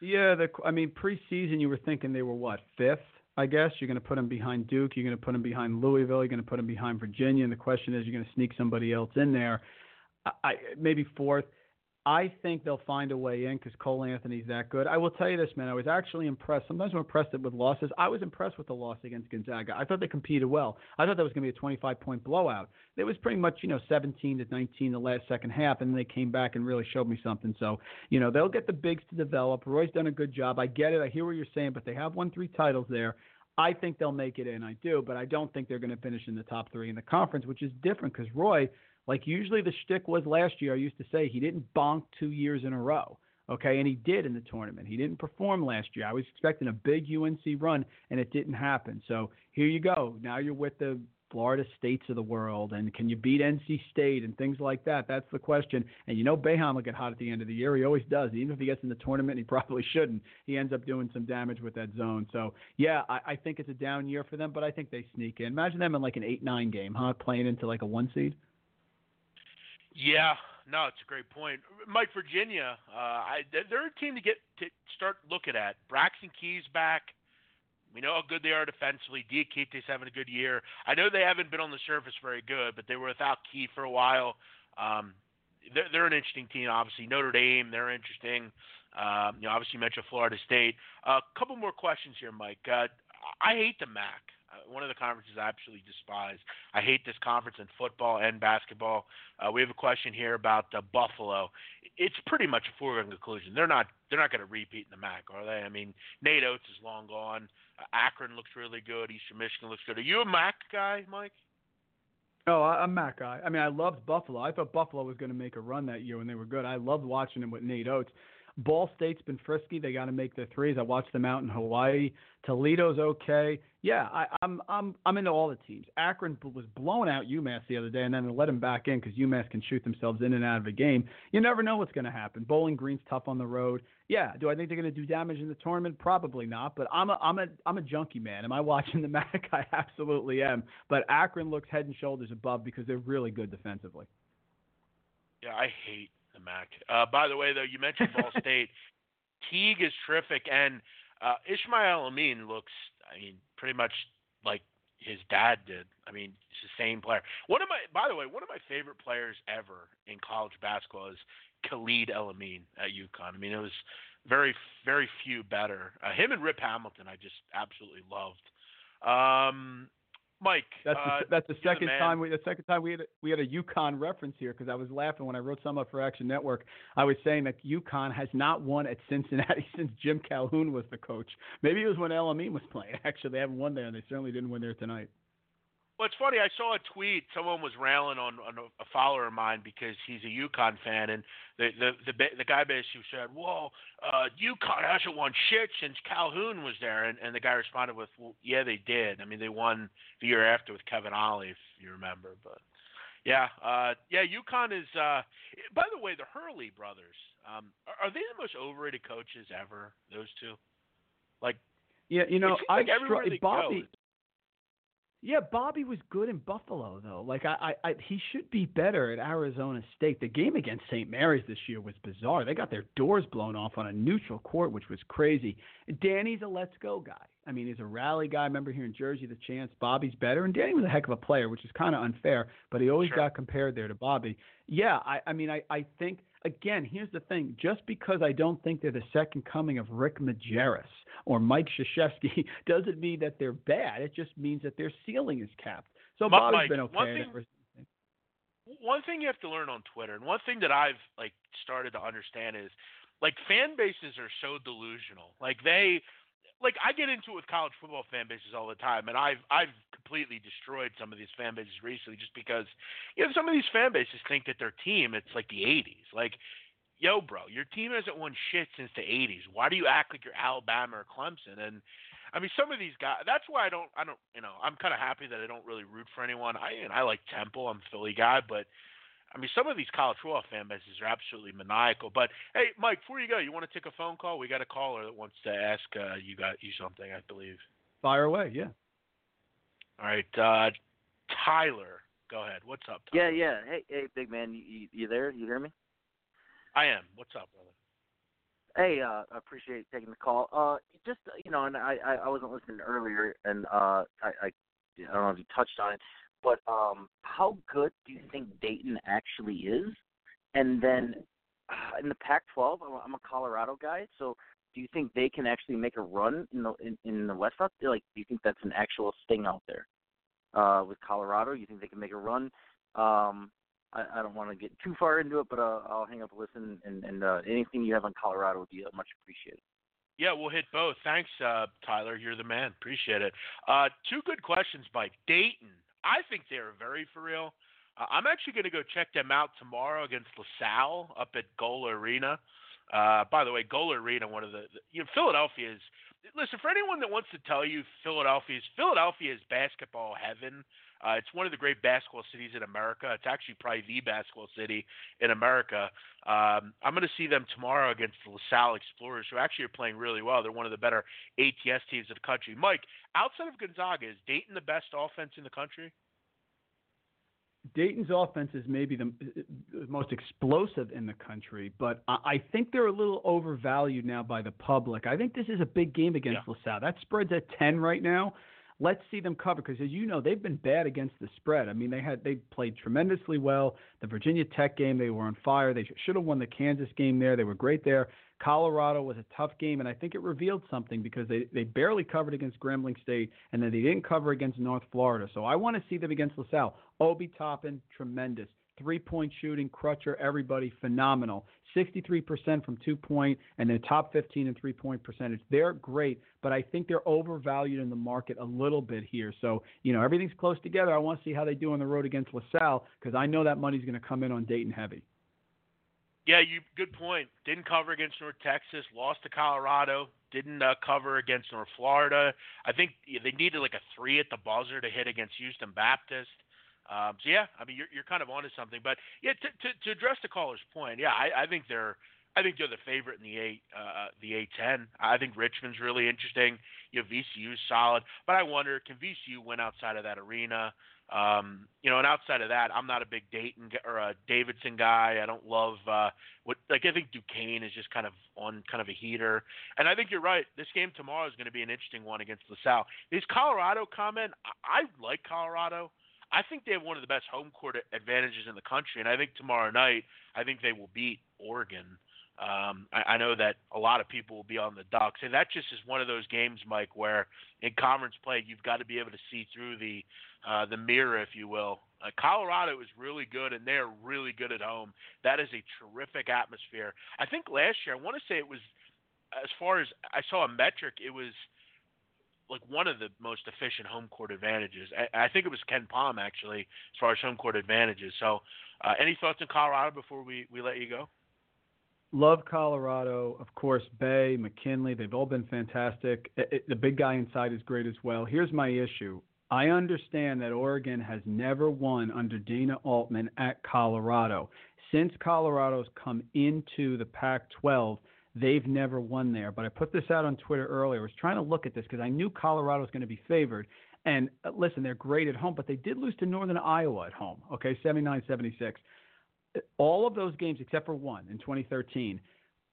[SPEAKER 4] Yeah, the I mean preseason you were thinking they were what fifth I guess. You're going to put him behind Duke. You're going to put him behind Louisville. You're going to put him behind Virginia. And the question is, you're going to sneak somebody else in there. I, maybe fourth. I think they'll find a way in because Cole Anthony's that good. I will tell you this, man. I was actually impressed. Sometimes I'm impressed with losses. I was impressed with the loss against Gonzaga. I thought they competed well. I thought that was going to be a 25 point blowout. It was pretty much, you know, 17 to 19 the last second half, and they came back and really showed me something. So, you know, they'll get the bigs to develop. Roy's done a good job. I get it. I hear what you're saying, but they have won three titles there. I think they'll make it in. I do, but I don't think they're going to finish in the top three in the conference, which is different because Roy, like usually the shtick was last year. I used to say he didn't bonk two years in a row. Okay, and he did in the tournament. He didn't perform last year. I was expecting a big UNC run, and it didn't happen. So here you go. Now you're with the Florida States of the world, and can you beat NC State and things like that? That's the question. And you know Boeheim will get hot at the end of the year. He always does. Even if he gets in the tournament, he probably shouldn't. He ends up doing some damage with that zone. So yeah, I, I think it's a down year for them, but I think they sneak in. Imagine them in like an eight-nine game, huh? Playing into like a one seed.
[SPEAKER 3] Yeah, no, it's a great point. Mike, Virginia, uh, I, they're a team to get to start looking at. Braxton Key's back. We know how good they are defensively. Diakité's having a good year. I know they haven't been on the surface very good, but they were without Key for a while. Um, they're, they're an interesting team, obviously. Notre Dame, they're interesting. Um, you know, obviously mentioned Florida State. A uh, couple more questions here, Mike. Uh, I hate the MAC. Uh, one of the conferences I absolutely despise. I hate this conference in football and basketball. Uh, we have a question here about uh, Buffalo. It's pretty much a foregone conclusion. They're not they're not going to repeat in the MAC, are they? I mean, Nate Oats is long gone. Uh, Akron looks really good. Eastern Michigan looks good. Are you a MAC guy, Mike?
[SPEAKER 4] Oh, I'm a MAC guy. I mean, I loved Buffalo. I thought Buffalo was going to make a run that year when they were good. I loved watching them with Nate Oats. Ball State's been frisky. They got to make their threes. I watched them out in Hawaii. Toledo's okay. Yeah, I, I'm I'm I'm into all the teams. Akron was blowing out UMass the other day, and then they let them back in because UMass can shoot themselves in and out of a game. You never know what's going to happen. Bowling Green's tough on the road. Yeah, do I think they're going to do damage in the tournament? Probably not. But I'm a I'm a I'm a junkie man. Am I watching the MAC? I absolutely am. But Akron looks head and shoulders above because they're really good defensively.
[SPEAKER 3] Yeah, I hate the MAC. Uh, by the way, though, you mentioned Ball State. Teague is terrific, and uh, Ishmael Amin looks, I mean, pretty much like his dad did. I mean, it's the same player. One of my, by the way, one of my favorite players ever in college basketball is Khalid El-Amin at UConn. I mean, it was very, very few better. Uh, him and Rip Hamilton, I just absolutely loved. Um, Mike,
[SPEAKER 4] that's
[SPEAKER 3] uh,
[SPEAKER 4] the, that's the second time we the second time we had a, we had a UConn reference here because I was laughing when I wrote some up for Action Network. I was saying that UConn has not won at Cincinnati since Jim Calhoun was the coach. Maybe it was when El-Amin was playing. Actually, they haven't won there, and they certainly didn't win there tonight.
[SPEAKER 3] Well, it's funny. I saw a tweet. Someone was railing on, on a, follower of mine because he's a UConn fan, and the the the, the guy basically said, "Well, uh, UConn hasn't won shit since Calhoun was there," and, and the guy responded with, "Well, yeah, they did. I mean, they won the year after with Kevin Ollie, if you remember." But yeah, uh, yeah, UConn is. Uh, by the way, the Hurley brothers um, are, are they the most overrated coaches ever? Those two, like.
[SPEAKER 4] Yeah, you know, I
[SPEAKER 3] like they
[SPEAKER 4] Bobby,
[SPEAKER 3] go,
[SPEAKER 4] yeah, Bobby was good in Buffalo though. Like I, I, I, he should be better at Arizona State. The game against St. Mary's this year was bizarre. They got their doors blown off on a neutral court, which was crazy. Danny's a let's go guy. I mean, he's a rally guy. I remember here in Jersey, the chance Bobby's better, and Danny was a heck of a player, which is kind of unfair. But he always
[SPEAKER 3] sure.
[SPEAKER 4] got compared there to Bobby. Yeah, I, I mean, I, I think again, here's the thing: just because I don't think they're the second coming of Rick Majerus or Mike Krzyzewski doesn't mean that they're bad. It just means that their ceiling is capped. So
[SPEAKER 3] Mike,
[SPEAKER 4] Bobby's been okay.
[SPEAKER 3] One thing, one thing you have to learn on Twitter, and one thing that I've like started to understand is like fan bases are so delusional. Like they like I get into it with college football fan bases all the time, and I've I've completely destroyed some of these fan bases recently just because you know some of these fan bases think that their team it's like the '80s. Like, yo, bro, your team hasn't won shit since the '80s. Why do you act like you're Alabama or Clemson? And I mean, some of these guys. That's why I don't. I don't. You know, I'm kind of happy that I don't really root for anyone. I and I like Temple. I'm a Philly guy, but I mean, some of these college football fan bases are absolutely maniacal. But hey, Mike, before you go, you want to take a phone call? We got a caller that wants to ask uh, you got you something, I believe.
[SPEAKER 4] Fire away, yeah.
[SPEAKER 3] All right, uh, Tyler, go ahead. What's up? Tyler?
[SPEAKER 5] Yeah, yeah. Hey, hey, big man, you, you there? You hear me?
[SPEAKER 3] I am. What's up, brother?
[SPEAKER 5] Hey, uh, I appreciate taking the call. Uh, just you know, and I, I, I wasn't listening earlier, and uh, I, I, I don't know if you touched on it, but um, how good do you think Dayton actually is? And then uh, in the Pac-12, I'm a Colorado guy, so do you think they can actually make a run in the in, in the West? Like, do you think that's an actual thing out there uh, with Colorado? You think they can make a run? Um, I, I don't want to get too far into it, but uh, I'll hang up and listen. And, and uh, anything you have on Colorado would be uh, much appreciated.
[SPEAKER 3] Yeah, we'll hit both. Thanks, uh, Tyler. You're the man. Appreciate it. Uh, two good questions, Mike. Dayton I think they're very for real. Uh, I'm actually going to go check them out tomorrow against LaSalle up at Gola Arena. Uh, by the way, Gola Arena, one of the, the you know Philadelphia is. Listen, for anyone that wants to tell you Philadelphia is Philadelphia is basketball heaven. Uh, it's one of the great basketball cities in America. It's actually probably the basketball city in America. Um, I'm going to see them tomorrow against the LaSalle Explorers, who actually are playing really well. They're one of the better ATS teams in the country. Mike, outside of Gonzaga, is Dayton the best offense in the country?
[SPEAKER 4] Dayton's offense is maybe the, the most explosive in the country, but I think they're a little overvalued now by the public. I think this is a big game against yeah. LaSalle. That spread's at 10 right now let's see them cover because as you know they've been bad against the spread. I mean they had they played tremendously well. The Virginia Tech game they were on fire. They should have won the Kansas game there. They were great there. Colorado was a tough game and I think it revealed something because they they barely covered against Grambling State and then they didn't cover against North Florida. So I want to see them against LaSalle. Obi Toppin tremendous three point shooting, Crutcher, everybody phenomenal. 63% from two point, and then top 15 and three point percentage. They're great, but I think they're overvalued in the market a little bit here. So, you know, everything's close together. I want to see how they do on the road against LaSalle because I know that money's going to come in on Dayton heavy.
[SPEAKER 3] Yeah, you good point. Didn't cover against North Texas, lost to Colorado, didn't uh, cover against North Florida. I think they needed like a three at the buzzer to hit against Houston Baptist. Um, so yeah, I mean you're you're kind of onto something. But yeah, to to, to address the caller's point, yeah, I, I think they're I think they're the favorite in the eight uh, the A10. I think Richmond's really interesting. You know, VCU's solid, but I wonder can VCU win outside of that arena? Um, you know, and outside of that, I'm not a big Dayton or a Davidson guy. I don't love uh, what like I think Duquesne is just kind of on kind of a heater. And I think you're right. This game tomorrow is going to be an interesting one against LaSalle. This Colorado comment, I, I like Colorado. I think they have one of the best home court advantages in the country, and I think tomorrow night, I think they will beat Oregon. Um, I, I know that a lot of people will be on the Ducks, and that just is one of those games, Mike, where in conference play you've got to be able to see through the uh, the mirror, if you will. Uh, Colorado is really good, and they're really good at home. That is a terrific atmosphere. I think last year, I want to say it was, as far as I saw a metric, it was like one of the most efficient home court advantages. I, I think it was KenPom actually, as far as home court advantages. So, uh, any thoughts on Colorado before we, we let you go?
[SPEAKER 4] Love Colorado, of course. Bey, McKinley, they've all been fantastic. It, it, the big guy inside is great as well. Here's my issue. I understand that Oregon has never won under Dana Altman at Colorado. Since Colorado's come into the Pac 12, They've never won there. But I put this out on Twitter earlier. I was trying to look at this because I knew Colorado was going to be favored. And uh, listen, they're great at home, but they did lose to Northern Iowa at home, okay, 79 76. All of those games, except for one in 2013,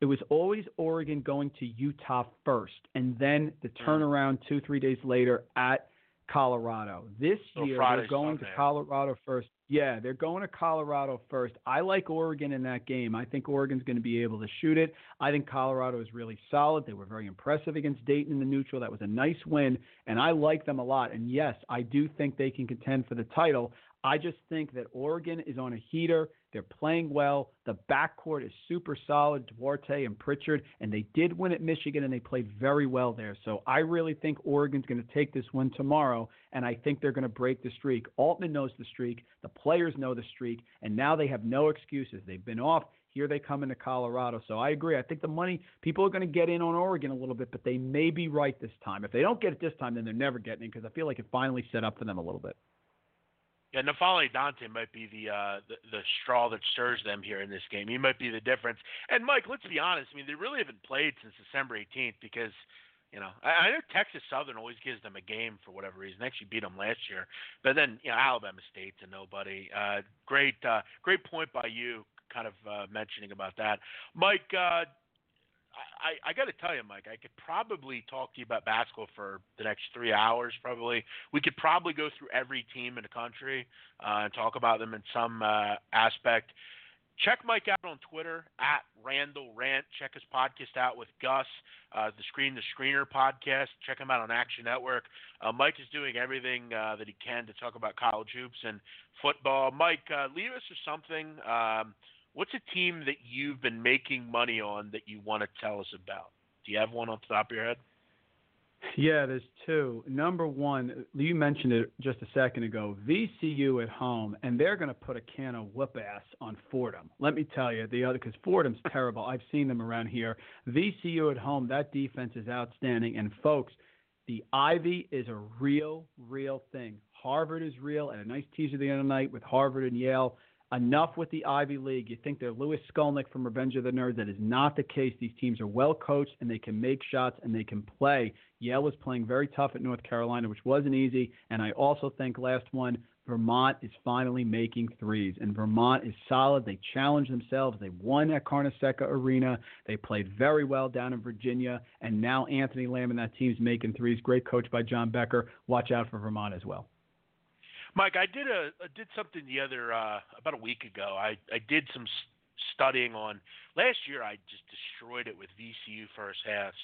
[SPEAKER 4] it was always Oregon going to Utah first, and then the turnaround two, three days later at Colorado. This
[SPEAKER 3] so
[SPEAKER 4] year
[SPEAKER 3] Friday's
[SPEAKER 4] they're going
[SPEAKER 3] Sunday.
[SPEAKER 4] to Colorado first. Yeah, they're going to Colorado first. I like Oregon in that game. I think Oregon's going to be able to shoot it. I think Colorado is really solid. They were very impressive against Dayton in the neutral. That was a nice win, and I like them a lot. And yes, I do think they can contend for the title. I just think that Oregon is on a heater. They're playing well. The backcourt is super solid, Duarte and Pritchard, and they did win at Michigan, and they played very well there. So I really think Oregon's going to take this win tomorrow, and I think they're going to break the streak. Altman knows the streak. The players know the streak, and now they have no excuses. They've been off. Here they come into Colorado. So I agree. I think the money, people are going to get in on Oregon a little bit, but they may be right this time. If they don't get it this time, then they're never getting it because I feel like it finally set up for them a little bit.
[SPEAKER 3] Yeah, N'Faly Dante might be the, uh, the the straw that stirs them here in this game. He might be the difference. And Mike, let's be honest. I mean, they really haven't played since December 18th because, you know, I, I know Texas Southern always gives them a game for whatever reason. They actually beat them last year, but then you know Alabama State's a nobody. Uh, great, uh, great point by you, kind of uh, mentioning about that, Mike. Uh, I, I got to tell you, Mike, I could probably talk to you about basketball for the next three hours. Probably, we could probably go through every team in the country uh, and talk about them in some uh, aspect. Check Mike out on Twitter at Randle Rant. Check his podcast out with Gus, uh, the Screen the Screener podcast. Check him out on Action Network. Uh, Mike is doing everything uh, that he can to talk about college hoops and football. Mike, uh, leave us with something. Um, what's a team that you've been making money on that you want to tell us about? Do you have one on the top of your head?
[SPEAKER 4] Yeah, there's two. Number one, you mentioned it just a second ago. VCU at home, and they're going to put a can of whoop ass on Fordham. Let me tell you, the other because Fordham's terrible. I've seen them around here. VCU at home, that defense is outstanding. And folks, the Ivy is a real, real thing. Harvard is real, and a nice teaser the other night with Harvard and Yale enough with the Ivy League. You think they're Lewis Skolnick from Revenge of the Nerds. That is not the case. These teams are well coached and they can make shots and they can play. Yale was playing very tough at North Carolina, which wasn't easy. And I also think last one, Vermont is finally making threes, and Vermont is solid. They challenged themselves. They won at Carnesecca Arena. They played very well down in Virginia, and now Anthony Lamb and that team's making threes. Great coach by John Becker. Watch out for Vermont as well.
[SPEAKER 3] Mike, I did a I did something the other uh, about a week ago. I I did some studying on last year. I just destroyed it with VCU first halves.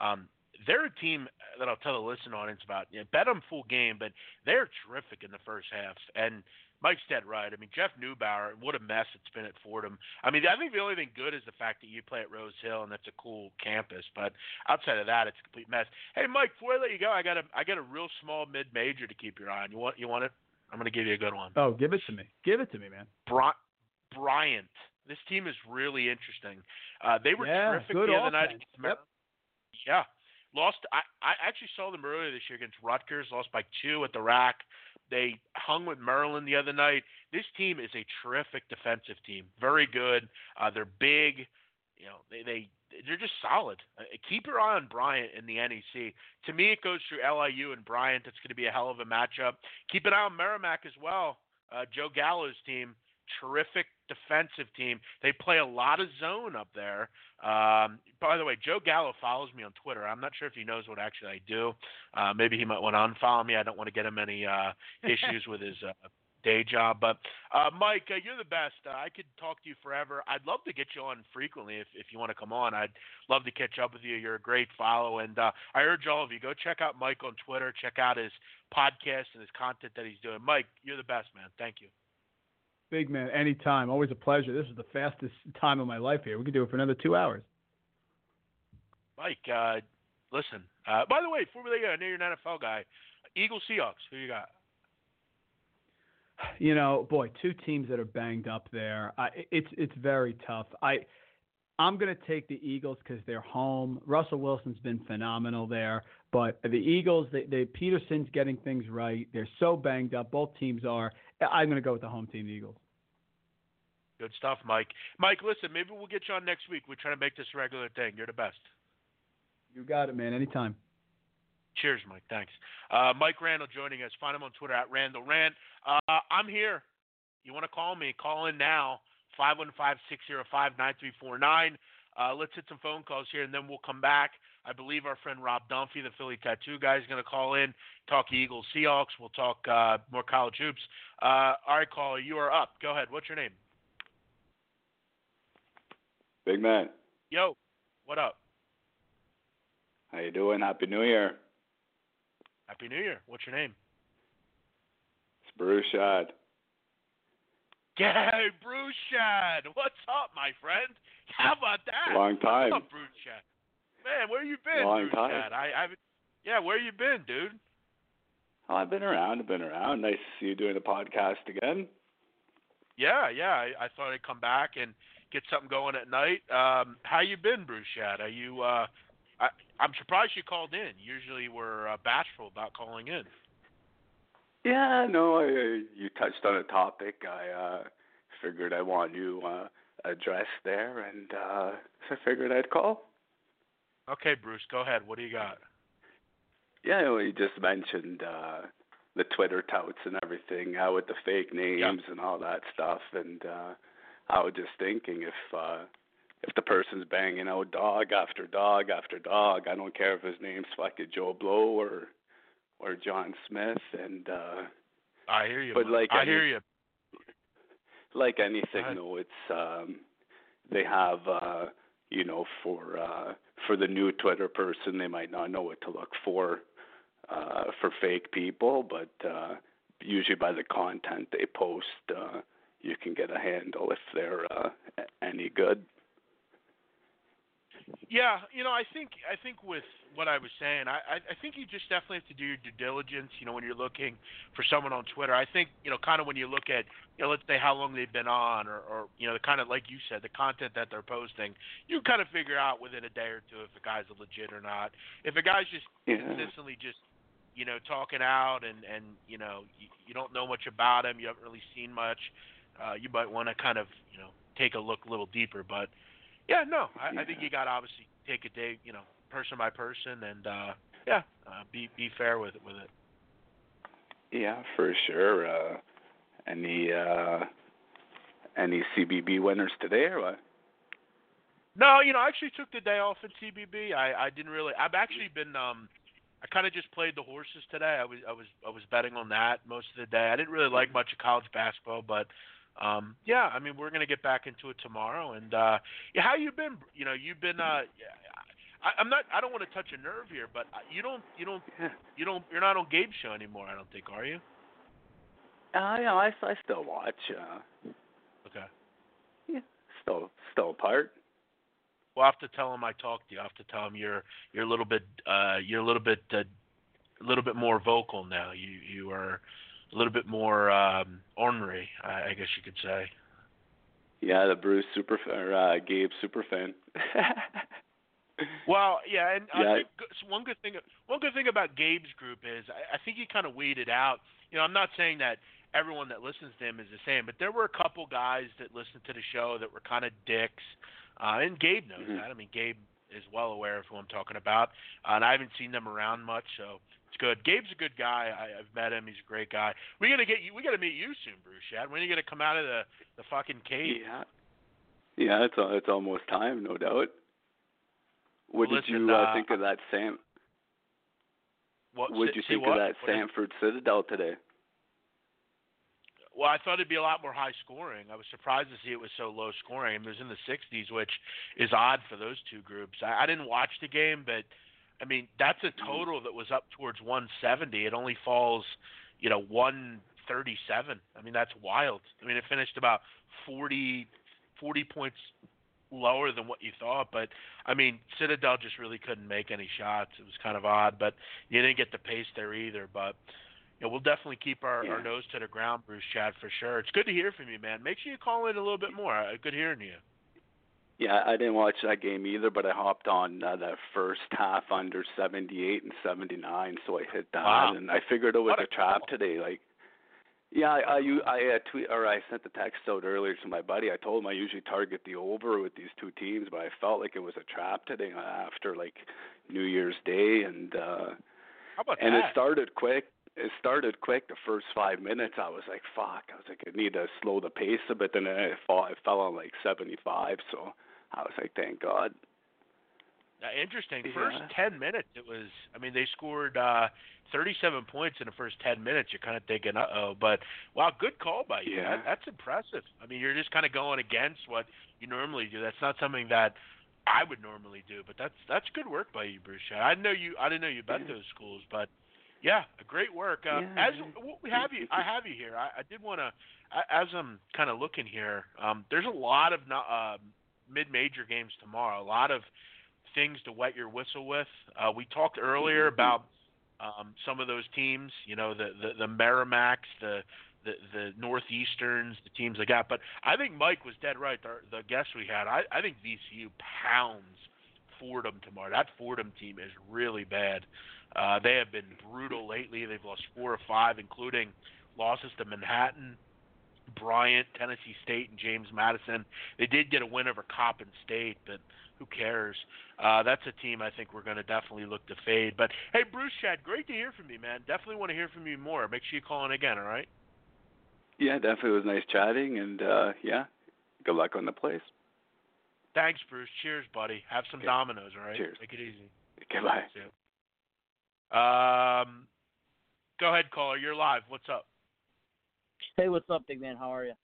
[SPEAKER 3] Um, they're a team that I'll tell the listen audience about. You know, bet them full game, but they're terrific in the first half. And Mike's dead right. I mean, Jeff Neubauer, what a mess it's been at Fordham. I mean, I think the only thing good is the fact that you play at Rose Hill and that's a cool campus. But outside of that, it's a complete mess. Hey, Mike, before I let you go, I got a I got a real small mid major to keep your eye on. You want you want it? I'm going to give you a good one.
[SPEAKER 4] Oh, give it to me. Give it to me, man.
[SPEAKER 3] Bri- Bryant. This team is really interesting. Uh, they were
[SPEAKER 4] yeah,
[SPEAKER 3] terrific the other
[SPEAKER 4] offense.
[SPEAKER 3] night.
[SPEAKER 4] Yep.
[SPEAKER 3] Yeah. Lost. I, I actually saw them earlier this year against Rutgers. Lost by two at the rack. They hung with Maryland the other night. This team is a terrific defensive team. Very good. Uh, they're big. You know, they they they're just solid. Uh, keep your eye on Bryant in the NEC. To me, it goes through LIU and Bryant. It's going to be a hell of a matchup. Keep an eye on Merrimack as well. Uh, Joe Gallo's team, terrific defensive team. They play a lot of zone up there. Um, by the way, Joe Gallo follows me on Twitter. I'm not sure if he knows what actually I do. Uh, maybe he might want to unfollow me. I don't want to get him any uh, issues with his uh, day job. But uh, Mike, uh, you're the best. Uh, I could talk to you forever. I'd love to get you on frequently if if you want to come on. I'd love to catch up with you. You're a great follow, and uh, I urge all of you go check out Mike on Twitter. Check out his podcast and his content that he's doing. Mike, you're the best, man. Thank you.
[SPEAKER 4] Big man, anytime. Always a pleasure. This is the fastest time of my life here. We could do it for another two hours.
[SPEAKER 3] Mike, uh, listen. Uh, by the way, before we go, I know you're an NFL guy. Eagles, Seahawks. Who you got?
[SPEAKER 4] You know, boy, two teams that are banged up there. I, it's it's very tough. I I'm going to take the Eagles because they're home. Russell Wilson's been phenomenal there, but the Eagles, they, they Pederson's getting things right. They're so banged up. Both teams are. I'm going to go with the home team, the Eagles.
[SPEAKER 3] Good stuff, Mike. Mike, listen, maybe we'll get you on next week. We're trying to make this a regular thing. You're the best.
[SPEAKER 4] You got it, man. Anytime.
[SPEAKER 3] Cheers, Mike. Thanks. Uh, Mike Randle joining us. Find him on Twitter at Randle Rant. Uh, I'm here. You want to call me? Call in now. 515 605 9349. Uh, let's hit some phone calls here, and then we'll come back. I believe our friend Rob Dunphy, the Philly tattoo guy, is going to call in, talk Eagles, Seahawks. We'll talk uh, more college hoops. Uh, all right, caller, you are up. Go ahead. What's your name?
[SPEAKER 6] Big man.
[SPEAKER 3] Yo, what up?
[SPEAKER 6] How you doing? Happy New Year.
[SPEAKER 3] Happy New Year. What's your name?
[SPEAKER 6] It's Bruce Shad.
[SPEAKER 3] Hey, Bruce Shad. What's up, my friend? How about that?
[SPEAKER 6] Long time.
[SPEAKER 3] What's up, Bruce Shad? Man, where you been,
[SPEAKER 6] Long
[SPEAKER 3] Bruce
[SPEAKER 6] time.
[SPEAKER 3] I, I haven't. Yeah, where you been, dude?
[SPEAKER 6] Oh, I've been around. I've been around. Nice to see you doing the podcast again.
[SPEAKER 3] Yeah, yeah. I, I thought I'd come back and get something going at night. Um, how you been, Bruce Shad? Are you? Uh, I, I'm surprised you called in. Usually we're uh, bashful about calling in.
[SPEAKER 6] Yeah, no, I, you touched on a topic I uh figured I want you uh address there, and uh so I figured I'd call.
[SPEAKER 3] Okay, Bruce, go ahead. What do you got?
[SPEAKER 6] Yeah, well, you just mentioned uh the Twitter touts and everything, uh, with the fake names and all that stuff, and uh I was just thinking if uh if the person's banging out dog after dog after dog, I don't care if his name's fucking Joe Blow or or John Smith, and uh
[SPEAKER 3] I hear you.
[SPEAKER 6] But
[SPEAKER 3] man.
[SPEAKER 6] like
[SPEAKER 3] I
[SPEAKER 6] any-
[SPEAKER 3] hear you.
[SPEAKER 6] like anything though it's um they have uh you know for uh for the new twitter person they might not know what to look for uh for fake people but uh usually by the content they post uh you can get a handle if they're uh any good
[SPEAKER 3] Yeah, you know, I think I think with what I was saying, I I I think you just definitely have to do your due diligence. You know, when you're looking for someone on Twitter, I think you know, kind of when you look at, you know, let's say how long they've been on, or or you know, the kind of like you said, the content that they're posting, you kind of figure out within a day or two if a guy's a legit or not. If a guy's just
[SPEAKER 6] yeah
[SPEAKER 3] consistently just you know talking out and and you know you, you don't know much about him you haven't really seen much uh you might want to kind of you know take a look a little deeper but yeah no i, I think you got to obviously take a day you know person by person and uh yeah uh, be be fair with it with it.
[SPEAKER 6] Yeah for sure uh any uh any cbb winners today or what?
[SPEAKER 3] No you know i actually took the day off in cbb i i didn't really i've actually been um I kind of just played the horses today. I was I was I was betting on that most of the day. I didn't really like much of college basketball, but um yeah, I mean we're gonna get back into it tomorrow. And uh yeah, how you been? You know, you've been. uh I, I'm not. I don't want to touch a nerve here, but uh, you don't. You don't. You don't. You're not on Gabe's show anymore. I don't think. Are you?
[SPEAKER 6] uh yeah i i still watch uh
[SPEAKER 3] Okay.
[SPEAKER 6] yeah still still part
[SPEAKER 3] Well, I have to tell him I talked to you. I have to tell him you're you're a little bit uh you're a little bit uh, a little bit more vocal now. You you are a little bit more um ornery, I, I guess you could say.
[SPEAKER 6] Yeah, the Bruce super or uh, Gabe super fan.
[SPEAKER 3] Well, yeah, and I think one good thing one good thing about Gabe's group is I, I think he kind of weeded out. You know, I'm not saying that everyone that listens to him is the same, but there were a couple guys that listened to the show that were kind of dicks, uh, and Gabe knows
[SPEAKER 6] Mhm.
[SPEAKER 3] that. I mean, Gabe is well aware of who I'm talking about, uh, and I haven't seen them around much, so it's good. Gabe's a good guy. I, I've met him. He's a great guy. We gotta get you. We gotta meet you soon, Bruce. Shad. When are you gonna come out of the the fucking cave?
[SPEAKER 6] yeah, yeah, it's it's almost time, no doubt. What
[SPEAKER 3] Well,
[SPEAKER 6] did
[SPEAKER 3] listen,
[SPEAKER 6] you uh,
[SPEAKER 3] uh,
[SPEAKER 6] think of that Sam?
[SPEAKER 3] What
[SPEAKER 6] did you think
[SPEAKER 3] what?
[SPEAKER 6] of that
[SPEAKER 3] What is-
[SPEAKER 6] Samford Citadel today?
[SPEAKER 3] Well, I thought it'd be a lot more high scoring. I was surprised to see it was so low scoring. It was in the 60s, which is odd for those two groups. I, I didn't watch the game, but I mean, that's a mm-hmm. total that was up towards 170. It only falls, you know, 137. I mean, that's wild. I mean, it finished about 40, 40 points lower than what you thought. But I mean, Citadel just really couldn't make any shots. It was kind of odd, but you didn't get the pace there either. But you know, we'll definitely keep our, our nose to the ground, Bruce Chad, for sure. It's good to hear from you, man. Make sure you call in a little bit more. Good hearing you.
[SPEAKER 6] Yeah, I didn't watch that game either, but I hopped on uh, that first half under 78 and 79, so I hit that,
[SPEAKER 3] Wow.
[SPEAKER 6] and I figured it was
[SPEAKER 3] What a
[SPEAKER 6] a trap today. Like, yeah, I I, I uh, tweet or I sent the text out earlier to my buddy. I told him I usually target the over with these two teams, but I felt like it was a trap today uh, after like New Year's Day, and uh
[SPEAKER 3] How about
[SPEAKER 6] and
[SPEAKER 3] that?
[SPEAKER 6] it started quick. It started quick. The first five minutes, I was like, "Fuck!" I was like, "I need to slow the pace a bit." Then it, fall, it fell on like 75, so I was like, thank God.
[SPEAKER 3] Uh, interesting. First
[SPEAKER 6] Yeah.
[SPEAKER 3] ten minutes, it was. I mean, they scored uh, 37 points in the first 10 minutes. You're kind of thinking, uh oh, but wow, good call by you.
[SPEAKER 6] Yeah.
[SPEAKER 3] That, that's impressive. I mean, you're just kind of going against what you normally do. That's not something that I would normally do, but that's that's good work by you, Bruce. I know you. I didn't know you bet
[SPEAKER 6] Yeah.
[SPEAKER 3] those schools, but yeah, great work. Uh,
[SPEAKER 6] Yeah.
[SPEAKER 3] As we have you, I have you here. I, I did want to, as I'm kind of looking here. Um, there's a lot of uh, mid-major games tomorrow. A lot of things to wet your whistle with. Uh, we talked earlier about um, some of those teams, you know, the the, the Merrimacks, the, the the Northeasterns, the teams like that. But I think Mike was dead right. The, the guest we had, I, I think VCU pounds Fordham tomorrow. That Fordham team is really bad. Uh, they have been brutal lately. They've lost four or five, including losses to Manhattan, Bryant, Tennessee State, and James Madison. They did get a win over Coppin State, but who cares? Uh, that's a team I think we're going to definitely look to fade. But hey, Bruce Chad, great to hear from you, man. Definitely want to hear from you more. Make sure you call in again, all right?
[SPEAKER 6] Yeah, definitely was nice chatting, and uh yeah, good luck on the place.
[SPEAKER 3] Thanks, Bruce. Cheers, buddy. Have some
[SPEAKER 6] Okay.
[SPEAKER 3] dominoes, all right?
[SPEAKER 6] Cheers.
[SPEAKER 3] Take it easy.
[SPEAKER 6] Goodbye.
[SPEAKER 3] Um, go ahead, caller. You're live. What's up?
[SPEAKER 7] Hey, what's up, big man? How are you?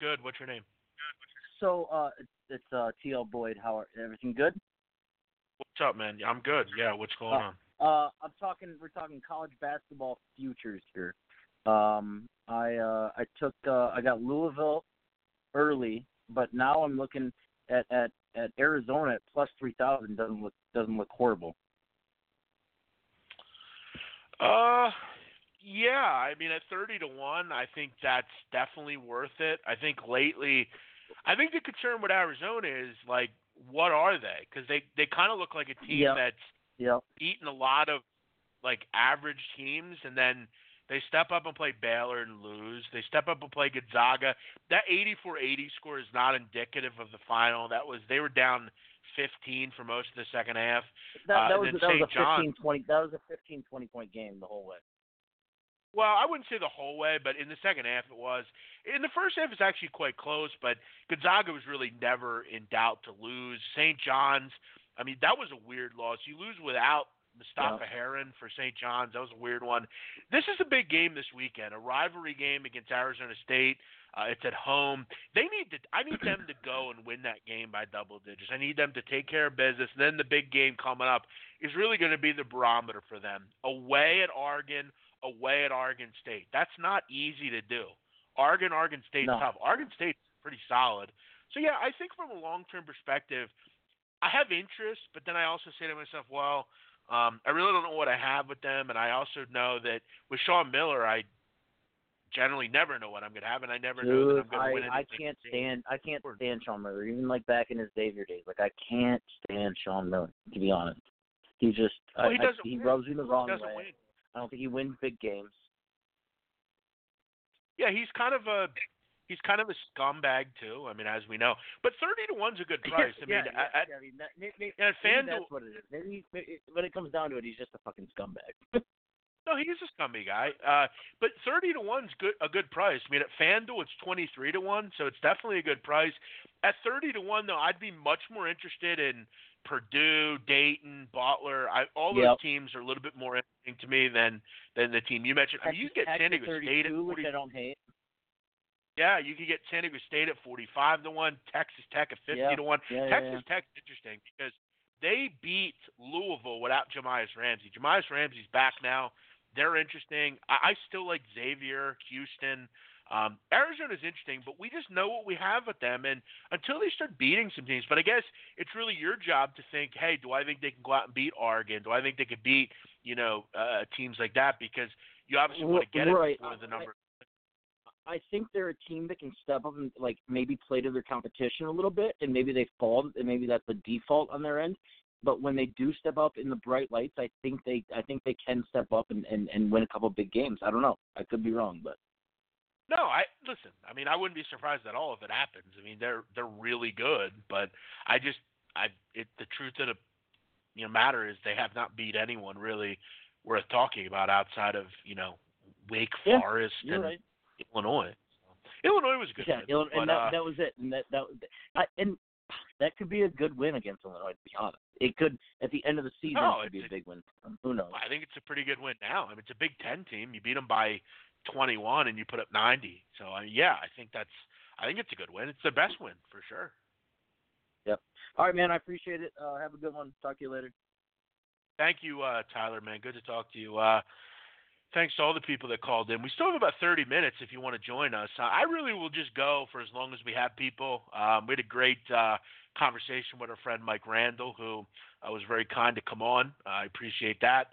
[SPEAKER 3] Good. What's your name? Good.
[SPEAKER 7] So, uh, it's, it's uh, T.L. Boyd. How are everything good?
[SPEAKER 3] What's up, man? I'm good. Yeah. What's going
[SPEAKER 7] Uh,
[SPEAKER 3] on?
[SPEAKER 7] Uh, I'm talking. We're talking college basketball futures here. Um, I uh, I took uh, I got Louisville early, but now I'm looking at at at Arizona at plus three thousand. Doesn't look doesn't look horrible.
[SPEAKER 3] Uh, yeah. I mean, at thirty to one, I think that's definitely worth it. I think lately, I think the concern with Arizona is like, what are they? Because they they kind of look like a team
[SPEAKER 7] Yeah.
[SPEAKER 3] that's
[SPEAKER 7] Yep.
[SPEAKER 3] beaten a lot of like average teams, and then they step up and play Baylor and lose. They step up and play Gonzaga. That 84-80 score is not indicative of the final. That was they were down 15 for most of the second half.
[SPEAKER 7] That,
[SPEAKER 3] Uh,
[SPEAKER 7] was that was a
[SPEAKER 3] St. John-
[SPEAKER 7] 15 20 that was a 15 20 point game the whole way.
[SPEAKER 3] Well, I wouldn't say the whole way, but in the second half it was. In the first half, it's actually quite close, but Gonzaga was really never in doubt to lose. St. John's, I mean, that was a weird loss. You lose without Mustapha Heron for St. John's. That was a weird one. This is a big game this weekend, a rivalry game against Arizona State. Uh, it's at home. They need to. I need them to go and win that game by double digits. I need them to take care of business. And then the big game coming up is really going to be the barometer for them. Away at Oregon, away at Oregon State. That's not easy to do. Oregon, Oregon State's
[SPEAKER 7] No.
[SPEAKER 3] tough. Oregon State's pretty solid. So yeah, I think from a long-term perspective, I have interest, but then I also say to myself, well, um, I really don't know what I have with them, and I also know that with Sean Miller, I generally never know what I'm going to have, and I never know that I'm going to win anything.
[SPEAKER 7] I can't stand I can't stand Sean Miller. Even like back in his Xavier days, like I can't stand Sean Miller. To be honest, he just
[SPEAKER 3] Well,
[SPEAKER 7] I,
[SPEAKER 3] he
[SPEAKER 7] I- he rubs me the
[SPEAKER 3] He
[SPEAKER 7] wrong
[SPEAKER 3] doesn't
[SPEAKER 7] way.
[SPEAKER 3] win.
[SPEAKER 7] I don't think he wins big games.
[SPEAKER 3] Yeah, he's kind of a he's kind of a scumbag too. I mean, as we know, but thirty to one's a good price. I mean,
[SPEAKER 7] yeah, yeah,
[SPEAKER 3] at,
[SPEAKER 7] yeah, I mean, that, maybe, maybe,
[SPEAKER 3] at FanDuel,
[SPEAKER 7] that's what it is. Maybe, maybe when it comes down to it, he's just a fucking scumbag.
[SPEAKER 3] No, he's a scummy guy. Uh, but thirty to one's good a good price. I mean, at FanDuel it's twenty three to one, so it's definitely a good price. At thirty to one, though, I'd be much more interested in Purdue, Dayton, Butler. I, all those
[SPEAKER 7] Yep.
[SPEAKER 3] teams are a little bit more interesting to me than than the team you mentioned. I mean, you
[SPEAKER 7] Texas
[SPEAKER 3] get San Diego State at
[SPEAKER 7] 32, which
[SPEAKER 3] 40,
[SPEAKER 7] I don't hate.
[SPEAKER 3] yeah, you could get San Diego State at forty five to one, Texas Tech at fifty
[SPEAKER 7] Yeah.
[SPEAKER 3] to one.
[SPEAKER 7] Yeah, yeah,
[SPEAKER 3] Texas Tech's interesting because they beat Louisville without Jahmi'us Ramsey. Jahmi'us Ramsey's back now. They're interesting. I, I still like Xavier, Houston. Um, Arizona's interesting, but we just know what we have with them, and until they start beating some teams. But I guess it's really your job to think, hey, do I think they can go out and beat Oregon? Do I think they could beat, you know, uh, teams like that? Because you obviously want to get it
[SPEAKER 7] Right.
[SPEAKER 3] before the number.
[SPEAKER 7] I think they're a team that can step up and like maybe play to their competition a little bit, and maybe they fall, and maybe that's the default on their end. But when they do step up in the bright lights, I think they, I think they can step up and and, and win a couple big games. I don't know. I could be wrong, but
[SPEAKER 3] No, I listen. I mean, I wouldn't be surprised at all if it happens. I mean, they're they're really good, but I just I it the truth of the you know matter is they have not beat anyone really worth talking about outside of you know Wake
[SPEAKER 7] Yeah,
[SPEAKER 3] Forest and
[SPEAKER 7] right.
[SPEAKER 3] Illinois. Illinois was a good.
[SPEAKER 7] yeah,
[SPEAKER 3] win,
[SPEAKER 7] Ill-
[SPEAKER 3] but,
[SPEAKER 7] and that
[SPEAKER 3] uh,
[SPEAKER 7] that was it. And that that I, and that could be a good win against Illinois. To be honest, it could at the end of the season
[SPEAKER 3] no,
[SPEAKER 7] it could be a big win. Who knows?
[SPEAKER 3] I think it's a pretty good win now. I mean, it's a Big Ten team. You beat them by 21 and you put up 90. So uh, yeah, I think that's I think it's a good win. It's the best win for sure.
[SPEAKER 7] Yep. All right, man. I appreciate it. Uh, have a good one. Talk to you later.
[SPEAKER 3] Thank you, uh, Tyler. Man, good to talk to you. Uh, thanks to all the people that called in. We still have about 30 minutes if you want to join us. Uh, I really will just go for as long as we have people. Um, we had a great uh, conversation with our friend Mike Randle, who uh, was very kind to come on. I appreciate that.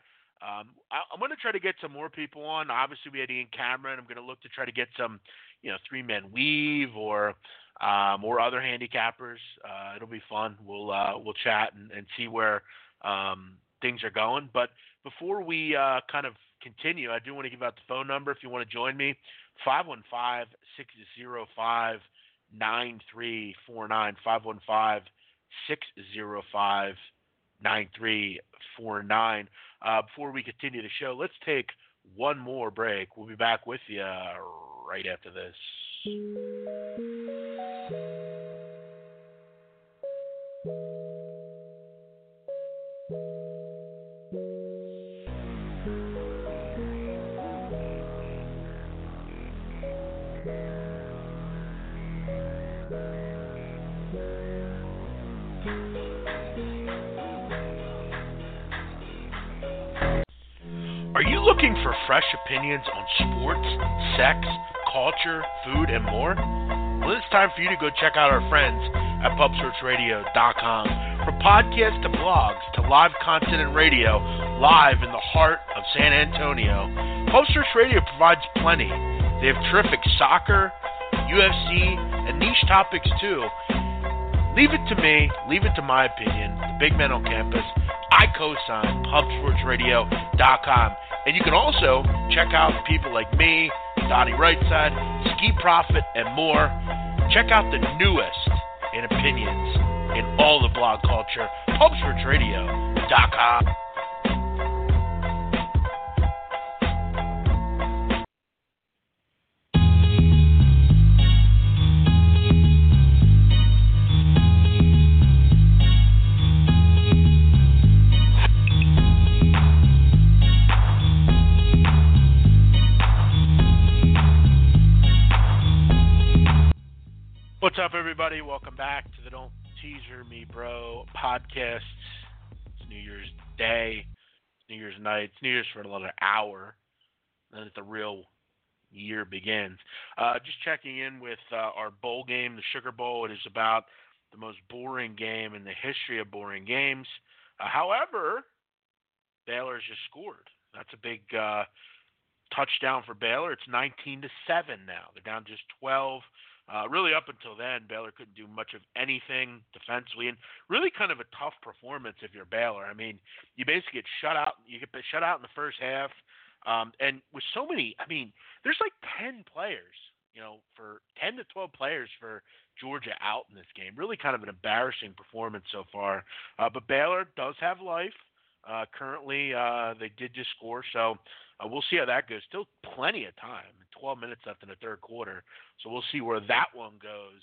[SPEAKER 3] Um, I, am going to try to get some more people on. Obviously, we had Ian Cameron. I'm going to look to try to get some, you know, three men weave or um, or other handicappers. Uh, it'll be fun. We'll uh, we'll chat and, and see where um, things are going. But before we uh, kind of continue, I do want to give out the phone number if you want to join me 515 605 9349. 515 605 9349. Uh, before we continue the show, let's take one more break. We'll be back with you right after this. Looking for fresh opinions on sports, sex, culture, food, and more? Well, it's time for you to go check out our friends at PubSportsRadio.com. From podcasts to blogs to live content and radio, live in the heart of San Antonio, PubSports Radio provides plenty. They have terrific soccer, UFC, and niche topics too. Leave it to me, leave it to my opinion, the big men on campus. I co-sign PubSportsRadio.com. And you can also check out people like me, Donnie Rightside, Ski Profit, and more. Check out the newest in opinions in all the blog culture, PubSportsRadio.com. Don't Teaser Me Bro Podcasts. It's New Year's Day, it's New Year's night, it's New Year's for another hour. Then the real year begins. Uh, just checking in with uh, our bowl game, the Sugar Bowl. It is about the most boring game in the history of boring games. Uh, however, Baylor has just scored. That's a big uh, touchdown for Baylor. It's 19 to seven now. They're down just 12. Uh, really, up until then, Baylor couldn't do much of anything defensively, and really kind of a tough performance if you're Baylor. I mean, you basically get shut out. You get shut out in the first half, um, and with so many, I mean, there's like ten players, you know, for ten to twelve players for Georgia out in this game. Really, kind of an embarrassing performance so far. Uh, but Baylor does have life. Uh, currently, uh, they did just score, so uh, we'll see how that goes. Still plenty of time. 12 minutes left in the third quarter, so we'll see where that one goes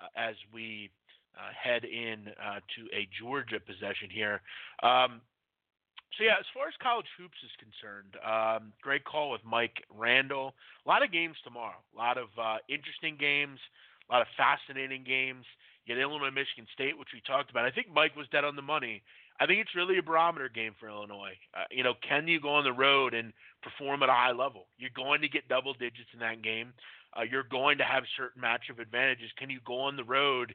[SPEAKER 3] uh, as we uh, head in uh, to a Georgia possession here. Um, so yeah, as far as college hoops is concerned, um, great call with Mike Randle. A lot of games tomorrow. A lot of uh, interesting games. A lot of fascinating games. You get Illinois, Michigan State, which we talked about. I think Mike was dead on the money I think it's really a barometer game for Illinois. Uh, you know, can you go on the road and perform at a high level? You're going to get double digits in that game. Uh, you're going to have certain matchup advantages. Can you go on the road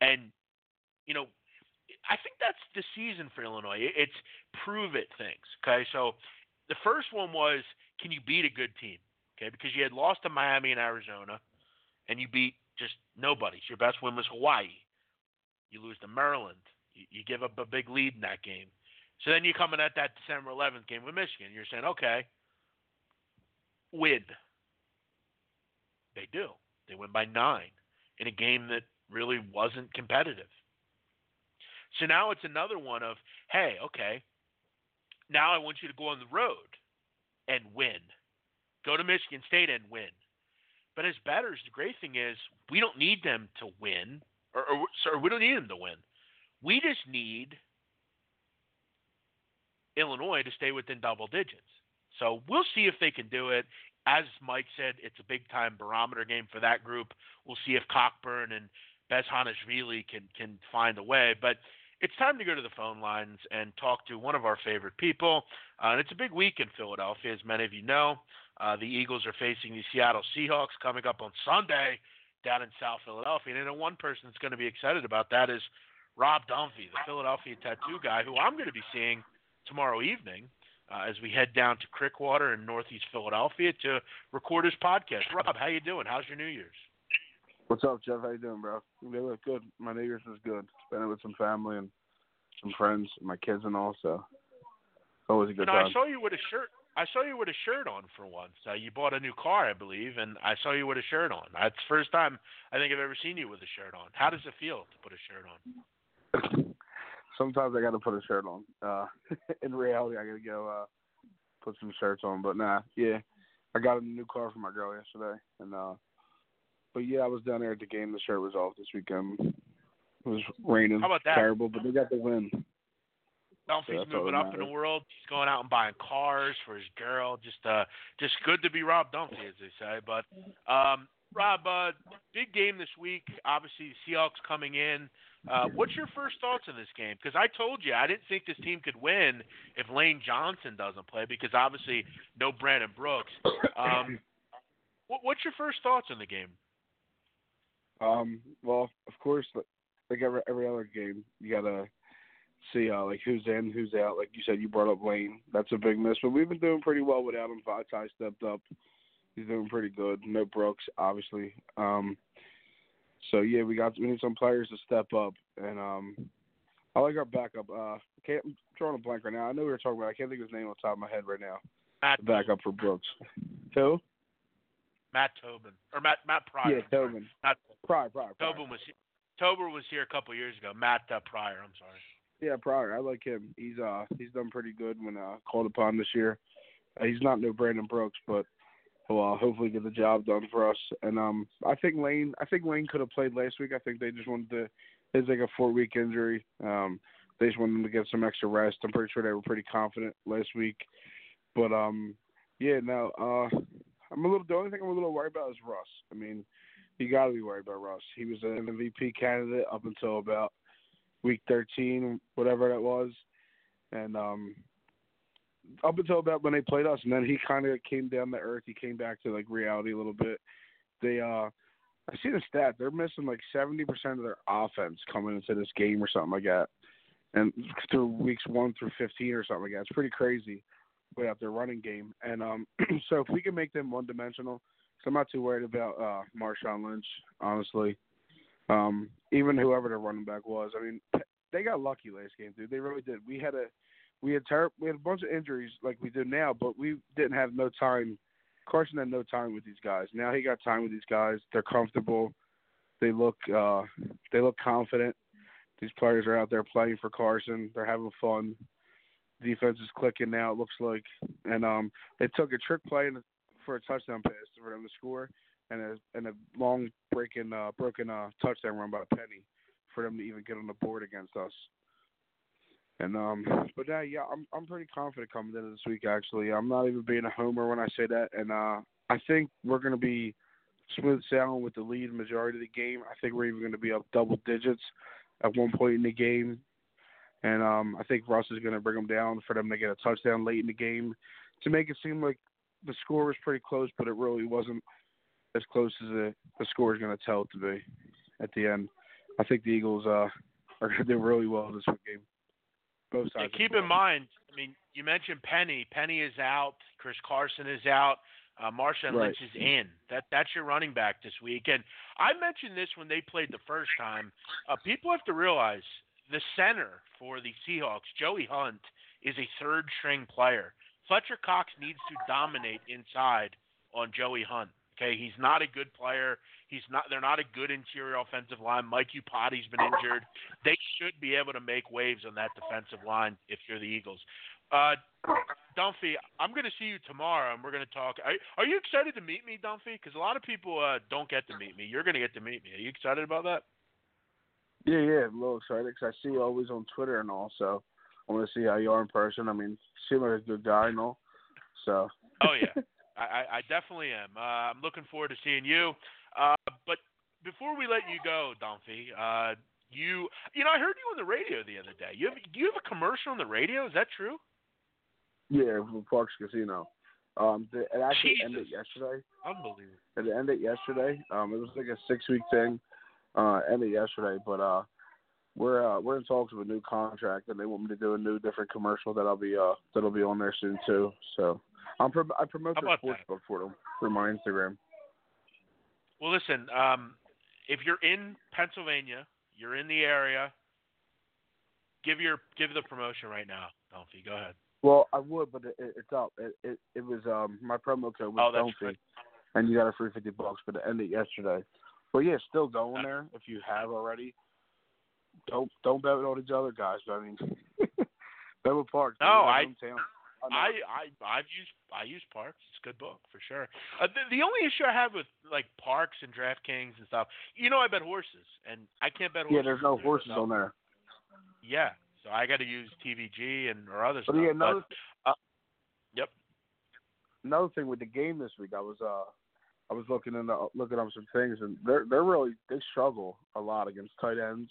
[SPEAKER 3] and, you know, I think that's the season for Illinois. It's prove it things. Okay, so the first one was can you beat a good team? Okay, because you had lost to Miami and Arizona, and you beat just nobody. Your best win was Hawaii. You lose to Maryland. You, give up a big lead in that game. So then you're coming at that December 11th game with Michigan. You're saying, okay, win. They do. They win by nine in a game that really wasn't competitive. So now it's another one of, hey, okay, now I want you to go on the road and win. Go to Michigan State and win. But as batters, the great thing is we don't need them to win or, or, or we don't need them to win. We just need Illinois to stay within double digits. So we'll see if they can do it. As Mike said, it's a big time barometer game for that group. We'll see if Cockburn and Bezhanishvili can can find a way. But it's time to go to the phone lines and talk to one of our favorite people. Uh, and it's a big week in Philadelphia, as many of you know. Uh, the Eagles are facing the Seattle Seahawks coming up on Sunday down in South Philadelphia. And then one person that's going to be excited about that is Rob Dunphy, the Philadelphia tattoo guy, who I'm going to be seeing tomorrow evening uh, as we head down to Crickwater in Northeast Philadelphia to record his podcast. Rob, how you doing? How's your New Year's?
[SPEAKER 8] What's up, Jeff? How you doing, bro? They look good. My New Year's was good. Spent it with some family and some friends, my kids, and all. So always a good
[SPEAKER 3] you know,
[SPEAKER 8] time.
[SPEAKER 3] I saw you with a shirt. I saw you with a shirt on for once. Uh, you bought a new car, I believe, and I saw you with a shirt on. That's the first time I think I've ever seen you with a shirt on. How does it feel to put a shirt
[SPEAKER 8] on? Sometimes I got to put a shirt on. Uh, in reality, I got to go uh, put some shirts on. But nah, yeah, I got a new car for my girl yesterday, and uh, but yeah, I was down there at the game. The shirt was off this weekend. It was raining.
[SPEAKER 3] How about that?
[SPEAKER 8] Terrible, but they got the win.
[SPEAKER 3] Dunphy's moving up in the world. He's going out and buying cars for his girl. Just uh, just good to be Rob Dunphy, as they say. But um, Rob, uh, big game this week. Obviously, the Seahawks coming in. Uh, what's your first thoughts on this game? Because I told you I didn't think this team could win if Lane Johnson doesn't play. Because obviously, no Brandon Brooks. Um, what, what's your first thoughts on the game?
[SPEAKER 8] Um, well, of course, like every every other game, you gotta see uh, like who's in, who's out. Like you said, you brought up Lane. That's a big miss, but we've been doing pretty well without him. Vaitai stepped up. He's doing pretty good. No Brooks, obviously. Um, so yeah, we got we need some players to step up, and um, I like our backup. Uh, can't I'm drawing a blank right now. I know we were talking about. I can't think of his name on top of my head right now.
[SPEAKER 3] Matt
[SPEAKER 8] backup for Brooks. Who?
[SPEAKER 3] Matt Tobin or Matt Matt Pryor.
[SPEAKER 8] Yeah, Tobin.
[SPEAKER 3] Not
[SPEAKER 8] Pryor. Pryor. Pryor.
[SPEAKER 3] Tobin was Tobin was here a couple years ago. Matt uh, Pryor. I'm sorry.
[SPEAKER 8] Yeah, Pryor. I like him. He's uh he's done pretty good when uh called upon this year. Uh, he's not no Brandon Brooks, but he'll uh, hopefully get the job done for us. And um I think Lane I think Lane could have played last week. I think they just wanted to it's like a four week injury. Um they just wanted him to get some extra rest. I'm pretty sure they were pretty confident last week. But um yeah, now uh I'm a little the only thing I'm a little worried about is Russ. I mean, you gotta be worried about Russ. He was an MVP candidate up until about week 13, whatever that was, and um, up until about when they played us, and then he kind of came down to earth. He came back to like reality a little bit. They, uh, I see the stat. They're missing like 70% of their offense coming into this game or something like that, and through weeks one through 15 or something like that. It's pretty crazy without their running game. And um, so if we can make them one dimensional, I'm not too worried about uh, Marshawn Lynch, honestly. Um, even whoever the running back was, I mean, they got lucky last game, dude. They really did. We had a we had ter- we had a bunch of injuries like we do now, but we didn't have no time. Carson had no time with these guys. Now he got time with these guys. They're comfortable. They look uh, they look confident. These players are out there playing for Carson. They're having fun. Defense is clicking now. It looks like, and um, they took a trick play for a touchdown pass for them to score and a and a long breaking uh, broken uh, touchdown run by Penny for them to even get on the board against us. And um, but uh, yeah, I'm I'm pretty confident coming into this week. Actually, I'm not even being a homer when I say that, and uh, I think we're to be smooth sailing with the lead majority of the game. I think we're even to be up double digits at one point in the game, and um, I think Russ is to bring them down for them to get a touchdown late in the game to make it seem like the score was pretty close, but it really wasn't as close as the, the score is to tell it to be at the end. I think the Eagles uh, are to do really well this game. Both sides.
[SPEAKER 3] Keep in mind, I mean, you mentioned Penny. Penny is out. Chris Carson is out. Uh, Marshawn
[SPEAKER 8] right.
[SPEAKER 3] Lynch is in. That that's your running back this week. And I mentioned this when they played the first time. Uh, people have to realize the center for the Seahawks, Joey Hunt, is a third string player. Fletcher Cox needs to dominate inside on Joey Hunt. Okay, he's not a good player. He's not. They're not a good interior offensive line. Mike Iupati's been injured. They should be able to make waves on that defensive line if you're the Eagles. Uh, Dunphy, I'm going to see you tomorrow, and we're going to talk. Are, are you excited to meet me, Dunphy? Because a lot of people uh, don't get to meet me. You're going to get to meet me. Are you excited about that?
[SPEAKER 8] Yeah, yeah, I'm a little excited because I see you always on Twitter and all. So I want to see how you are in person. I mean, you seem like a good guy and all. So.
[SPEAKER 3] oh yeah, I, I definitely am. Uh, I'm looking forward to seeing you. Uh, but before we let you go, Dunphy, uh, you you know I heard you on the radio the other day. You have do you have a commercial on the radio? Is that true?
[SPEAKER 8] Yeah, from Parx Casino. Um, it actually
[SPEAKER 3] Jesus.
[SPEAKER 8] ended yesterday.
[SPEAKER 3] Unbelievable.
[SPEAKER 8] It ended yesterday. Um, it was like a six week thing. Uh, ended yesterday, but uh, we're uh, we're in talks of a new contract, and they want me to do a new different commercial that I'll be uh that'll be on there soon too. So I'm pro- I promote
[SPEAKER 3] How
[SPEAKER 8] their
[SPEAKER 3] about
[SPEAKER 8] sports
[SPEAKER 3] that?
[SPEAKER 8] book for my Instagram.
[SPEAKER 3] Well, listen. Um, if you're in Pennsylvania, you're in the area. Give your give the promotion right now, Dunphy. Go ahead.
[SPEAKER 8] Well, I would, but it, it, it's up. It, it it was um my promo code was
[SPEAKER 3] Oh, that's right.
[SPEAKER 8] and you got a free fifty bucks, but it ended yesterday. But yeah, still going there if you have already. Don't don't bet with all these other guys. But I mean, bet with Parx.
[SPEAKER 3] No, I-
[SPEAKER 8] hometown. I.
[SPEAKER 3] I, I I've used I use Parx. It's a good book for sure. Uh, the, the only issue I have with like Parx and DraftKings and stuff, you know, I bet horses, and I can't bet horses.
[SPEAKER 8] yeah, there's no horses on there.
[SPEAKER 3] Yeah, so I got to use TVG and or other
[SPEAKER 8] But
[SPEAKER 3] stuff.
[SPEAKER 8] yeah, another
[SPEAKER 3] but, uh, yep.
[SPEAKER 8] another thing with the game this week, I was uh I was looking into looking up some things, and they're they're really they struggle a lot against tight ends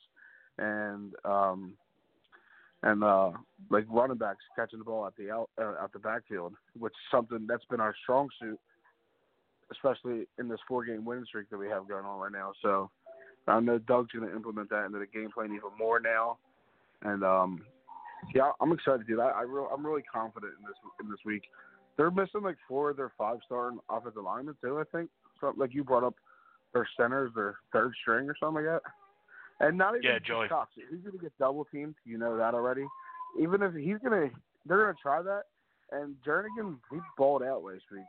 [SPEAKER 8] and um and uh like running backs catching the ball at the out uh, at the backfield, which is something that's been our strong suit, especially in this four game winning streak that we have going on right now. So I know Doug's going to implement that into the game plan even more now, and um yeah, I'm excited, dude. I, I real I'm really confident in this in this week. They're missing like four of their five star offensive linemen too. I think so, like you brought up their centers, their third string or something like that. And not even
[SPEAKER 3] Yeah, Joey.
[SPEAKER 8] Cox. He's gonna get double teamed. You know that already. Even if he's gonna, they're gonna try that. And Jernigan, he balled out last week.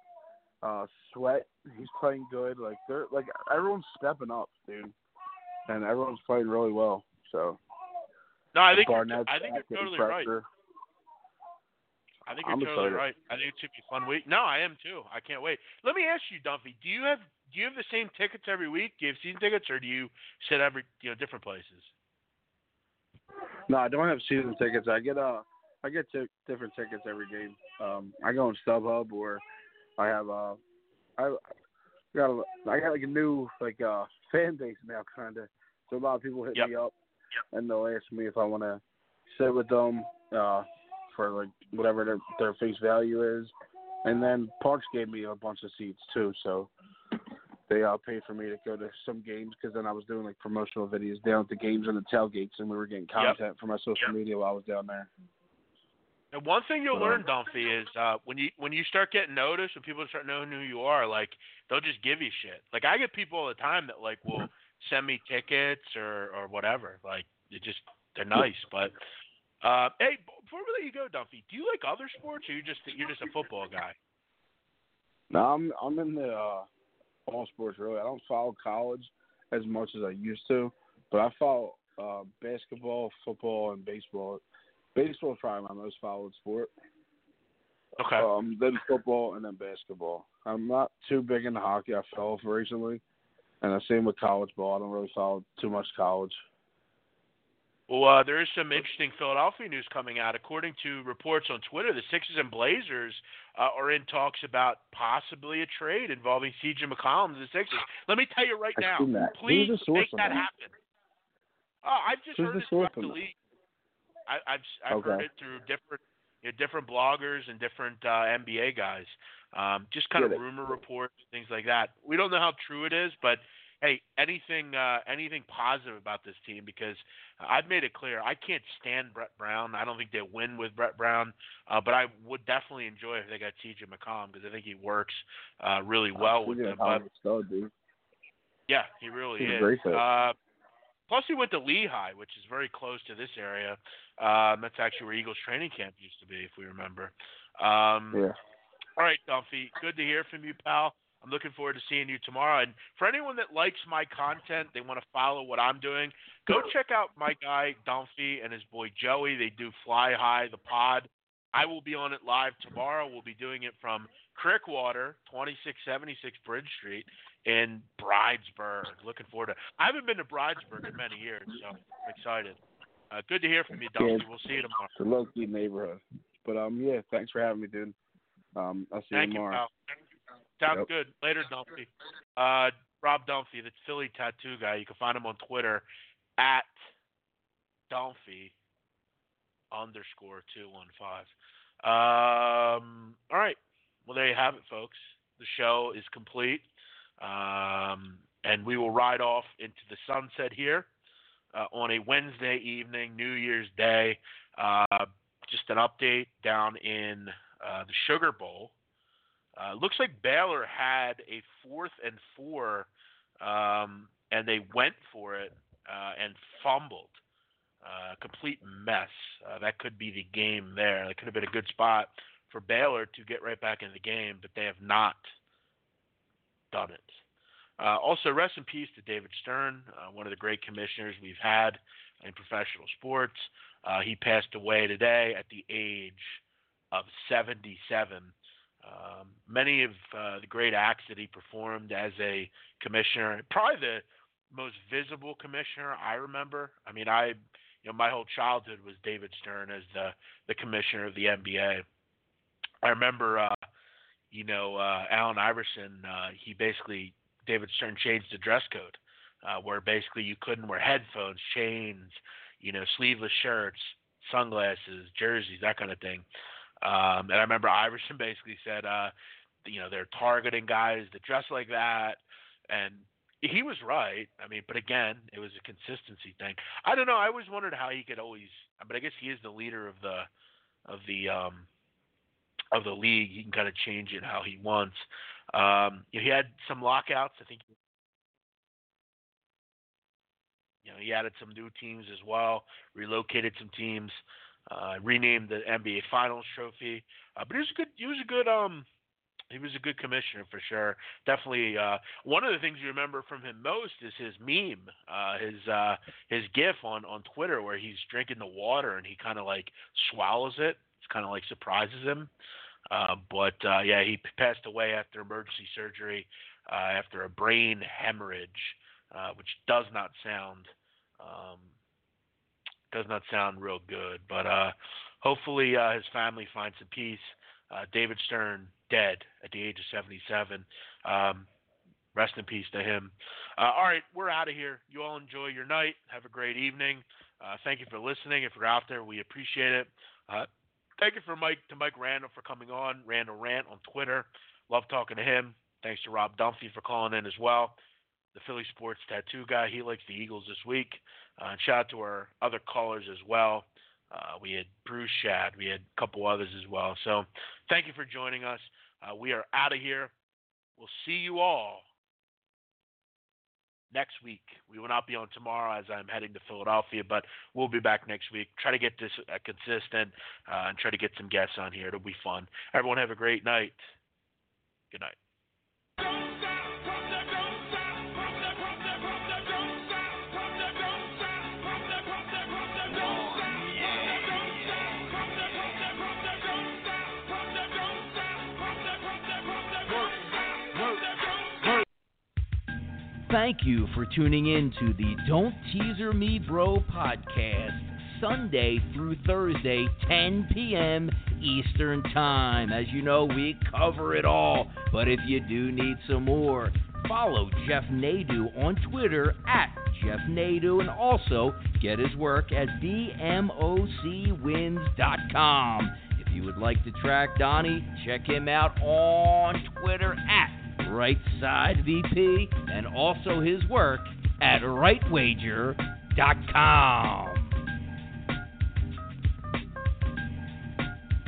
[SPEAKER 8] Uh, Sweat, he's playing good. Like they're like everyone's stepping up, dude, and everyone's playing really well. So
[SPEAKER 3] No, I think you're,
[SPEAKER 8] Barnett's
[SPEAKER 3] I think you're totally right. I think you're
[SPEAKER 8] I'm
[SPEAKER 3] totally
[SPEAKER 8] excited.
[SPEAKER 3] right. I think it should be a fun week. No, I am too. I can't wait. Let me ask you, Dumpy, do you have do you have the same tickets every week? Do you have season tickets, or do you sit every you know different places?
[SPEAKER 8] No, I don't have season tickets. I get uh I get t- different tickets every game. Um, I go on StubHub or I have uh I got a, I got like a new like uh fan base now kind of. So a lot of people hit
[SPEAKER 3] Yep.
[SPEAKER 8] me up and they'll ask me if I want to sit with them uh for like whatever their their face value is. And then Parx gave me a bunch of seats too, so they uh, paid for me to go to some games because then I was doing like promotional videos down at the games and the tailgates, and we were getting
[SPEAKER 3] Yep.
[SPEAKER 8] content for my social
[SPEAKER 3] Yep.
[SPEAKER 8] media while I was down there.
[SPEAKER 3] And one thing you'll
[SPEAKER 8] um,
[SPEAKER 3] learn, Dumpy, is uh, when you when you start getting noticed, and people start knowing who you are, like they'll just give you shit. Like I get people all the time that like will send me tickets or or whatever. Like it just they're nice. But uh, hey, before we let you go, Dumpy, do you like other sports, or you just you're just a football guy?
[SPEAKER 8] No, I'm I'm in the uh, all sports really. I don't follow college as much as I used to, but I follow uh, basketball, football, and baseball. Baseball is probably my most followed sport.
[SPEAKER 3] Okay.
[SPEAKER 8] Um, then football and then basketball. I'm not too big into hockey. I fell off recently, and the same with college ball. I don't really follow too much college.
[SPEAKER 3] Well, uh, there is some interesting Philadelphia news coming out. According to reports on Twitter, the Sixers and Blazers uh, are in talks about possibly a trade involving CJ McCollum to the Sixers. Let me tell you right now, please make that
[SPEAKER 8] that?
[SPEAKER 3] happen. Oh, I've just
[SPEAKER 8] Who's
[SPEAKER 3] heard it throughout the league. I, I've I've heard it through different you know, different bloggers and different uh, NBA guys. Um, just kind
[SPEAKER 8] Yeah,
[SPEAKER 3] of
[SPEAKER 8] they-
[SPEAKER 3] rumor reports, things like that. We don't know how true it is, but hey, anything uh, anything positive about this team because I've made it clear I can't stand Brett Brown. I don't think they win with Brett Brown, uh, but I would definitely enjoy if they got CJ McCollum because I think he works uh, really well with them. But
[SPEAKER 8] stud, dude.
[SPEAKER 3] yeah, he really
[SPEAKER 8] He's
[SPEAKER 3] is. Uh, plus, he went to Lehigh, which is very close to this area. Um, that's actually where Eagles training camp used to be, if we remember. Um,
[SPEAKER 8] Yeah.
[SPEAKER 3] All right, Dunphy. Good to hear from you, pal. I'm looking forward to seeing you tomorrow. And for anyone that likes my content, they want to follow what I'm doing, go check out my guy Dunphy and his boy Joey. They do Fly High, the pod. I will be on it live tomorrow. We'll be doing it from Crickwater, 2676 Bridge Street in Bridesburg. Looking forward to. I haven't been to Bridesburg in many years, so I'm excited. Uh, good to hear from you, Dusty.
[SPEAKER 8] Yeah,
[SPEAKER 3] we'll see you tomorrow.
[SPEAKER 8] It's a low key neighborhood. But um, yeah, thanks for having me, dude. Um, I'll see
[SPEAKER 3] Thank
[SPEAKER 8] you
[SPEAKER 3] you,
[SPEAKER 8] tomorrow.
[SPEAKER 3] pal. Sounds
[SPEAKER 8] Yep.
[SPEAKER 3] good. Later, Dumpy. Uh, Rob Dunphy, the Philly tattoo guy. You can find him on Twitter at Dunphy underscore two one five. Um, all right. Well, there you have it, folks. The show is complete, um, and we will ride off into the sunset here uh, on a Wednesday evening, New Year's Day. Uh, just an update down in uh, the Sugar Bowl. Uh, looks like Baylor had a fourth and four, um, and they went for it uh, and fumbled. Uh, complete mess. Uh, that could be the game there. That could have been a good spot for Baylor to get right back in the game, but they have not done it. Uh, also, rest in peace to David Stern, uh, one of the great commissioners we've had in professional sports. Uh, he passed away today at the age of 77. Um, many of uh, the great acts that he performed as a commissioner, probably the most visible commissioner I remember. I mean, I, you know, my whole childhood was David Stern as the the commissioner of the NBA. I remember, uh, you know, uh, Allen Iverson. Uh, he basically David Stern changed the dress code, uh, where basically you couldn't wear headphones, chains, you know, sleeveless shirts, sunglasses, jerseys, that kind of thing. Um, and I remember Iverson basically said, uh, you know, they're targeting guys that dress like that, and he was right. I mean, but again, it was a consistency thing. I don't know. I always wondered how he could always, but I guess he is the leader of the of the um, of the league. He can kind of change it how he wants. Um, he had some lockouts. I think you know he added some new teams as well, relocated some teams, uh, renamed the NBA Finals trophy. Uh, but he was a good. He was a good. Um, he was a good commissioner for sure. Definitely. Uh, one of the things you remember from him most is his meme, uh, his uh, his GIF on on Twitter where he's drinking the water and he kind of like swallows it. It's kind of like surprises him. Uh, but uh, yeah, he passed away after emergency surgery uh, after a brain hemorrhage, uh, which does not sound um, does not sound real good. But uh, hopefully uh, his family finds some peace. Uh, David Stern dead at the age of 77. Um, rest in peace to him. Uh, all right, we're out of here. You all enjoy your night. Have a great evening. Uh, thank you for listening. If you're out there, we appreciate it. Uh, thank you for Mike to Mike Randle for coming on. Randle Rant on Twitter. Love talking to him. Thanks to Rob Dunphy for calling in as well. The Philly Sports Tattoo guy. He likes the Eagles this week. Uh, shout out to our other callers as well. Uh, we had Bruce Shad. We had a couple others as well. So thank you for joining us. Uh, we are out of here. We'll see you all next week. We will not be on tomorrow as I'm heading to Philadelphia, but we'll be back next week. Try to get this uh, consistent uh, and try to get some guests on here. It'll be fun. Everyone have a great night. Good night.
[SPEAKER 2] Thank you for tuning in to the Don't Teaser Me Bro podcast, Sunday through Thursday, 10 p.m. Eastern Time. As you know, we cover it all, but if you do need some more, follow Jeff Nadu on Twitter at Jeff Nadu and also get his work at BMOCWins.com. If you would like to track Donnie, check him out on Twitter at Right Side VP and also his work at RightWager.com.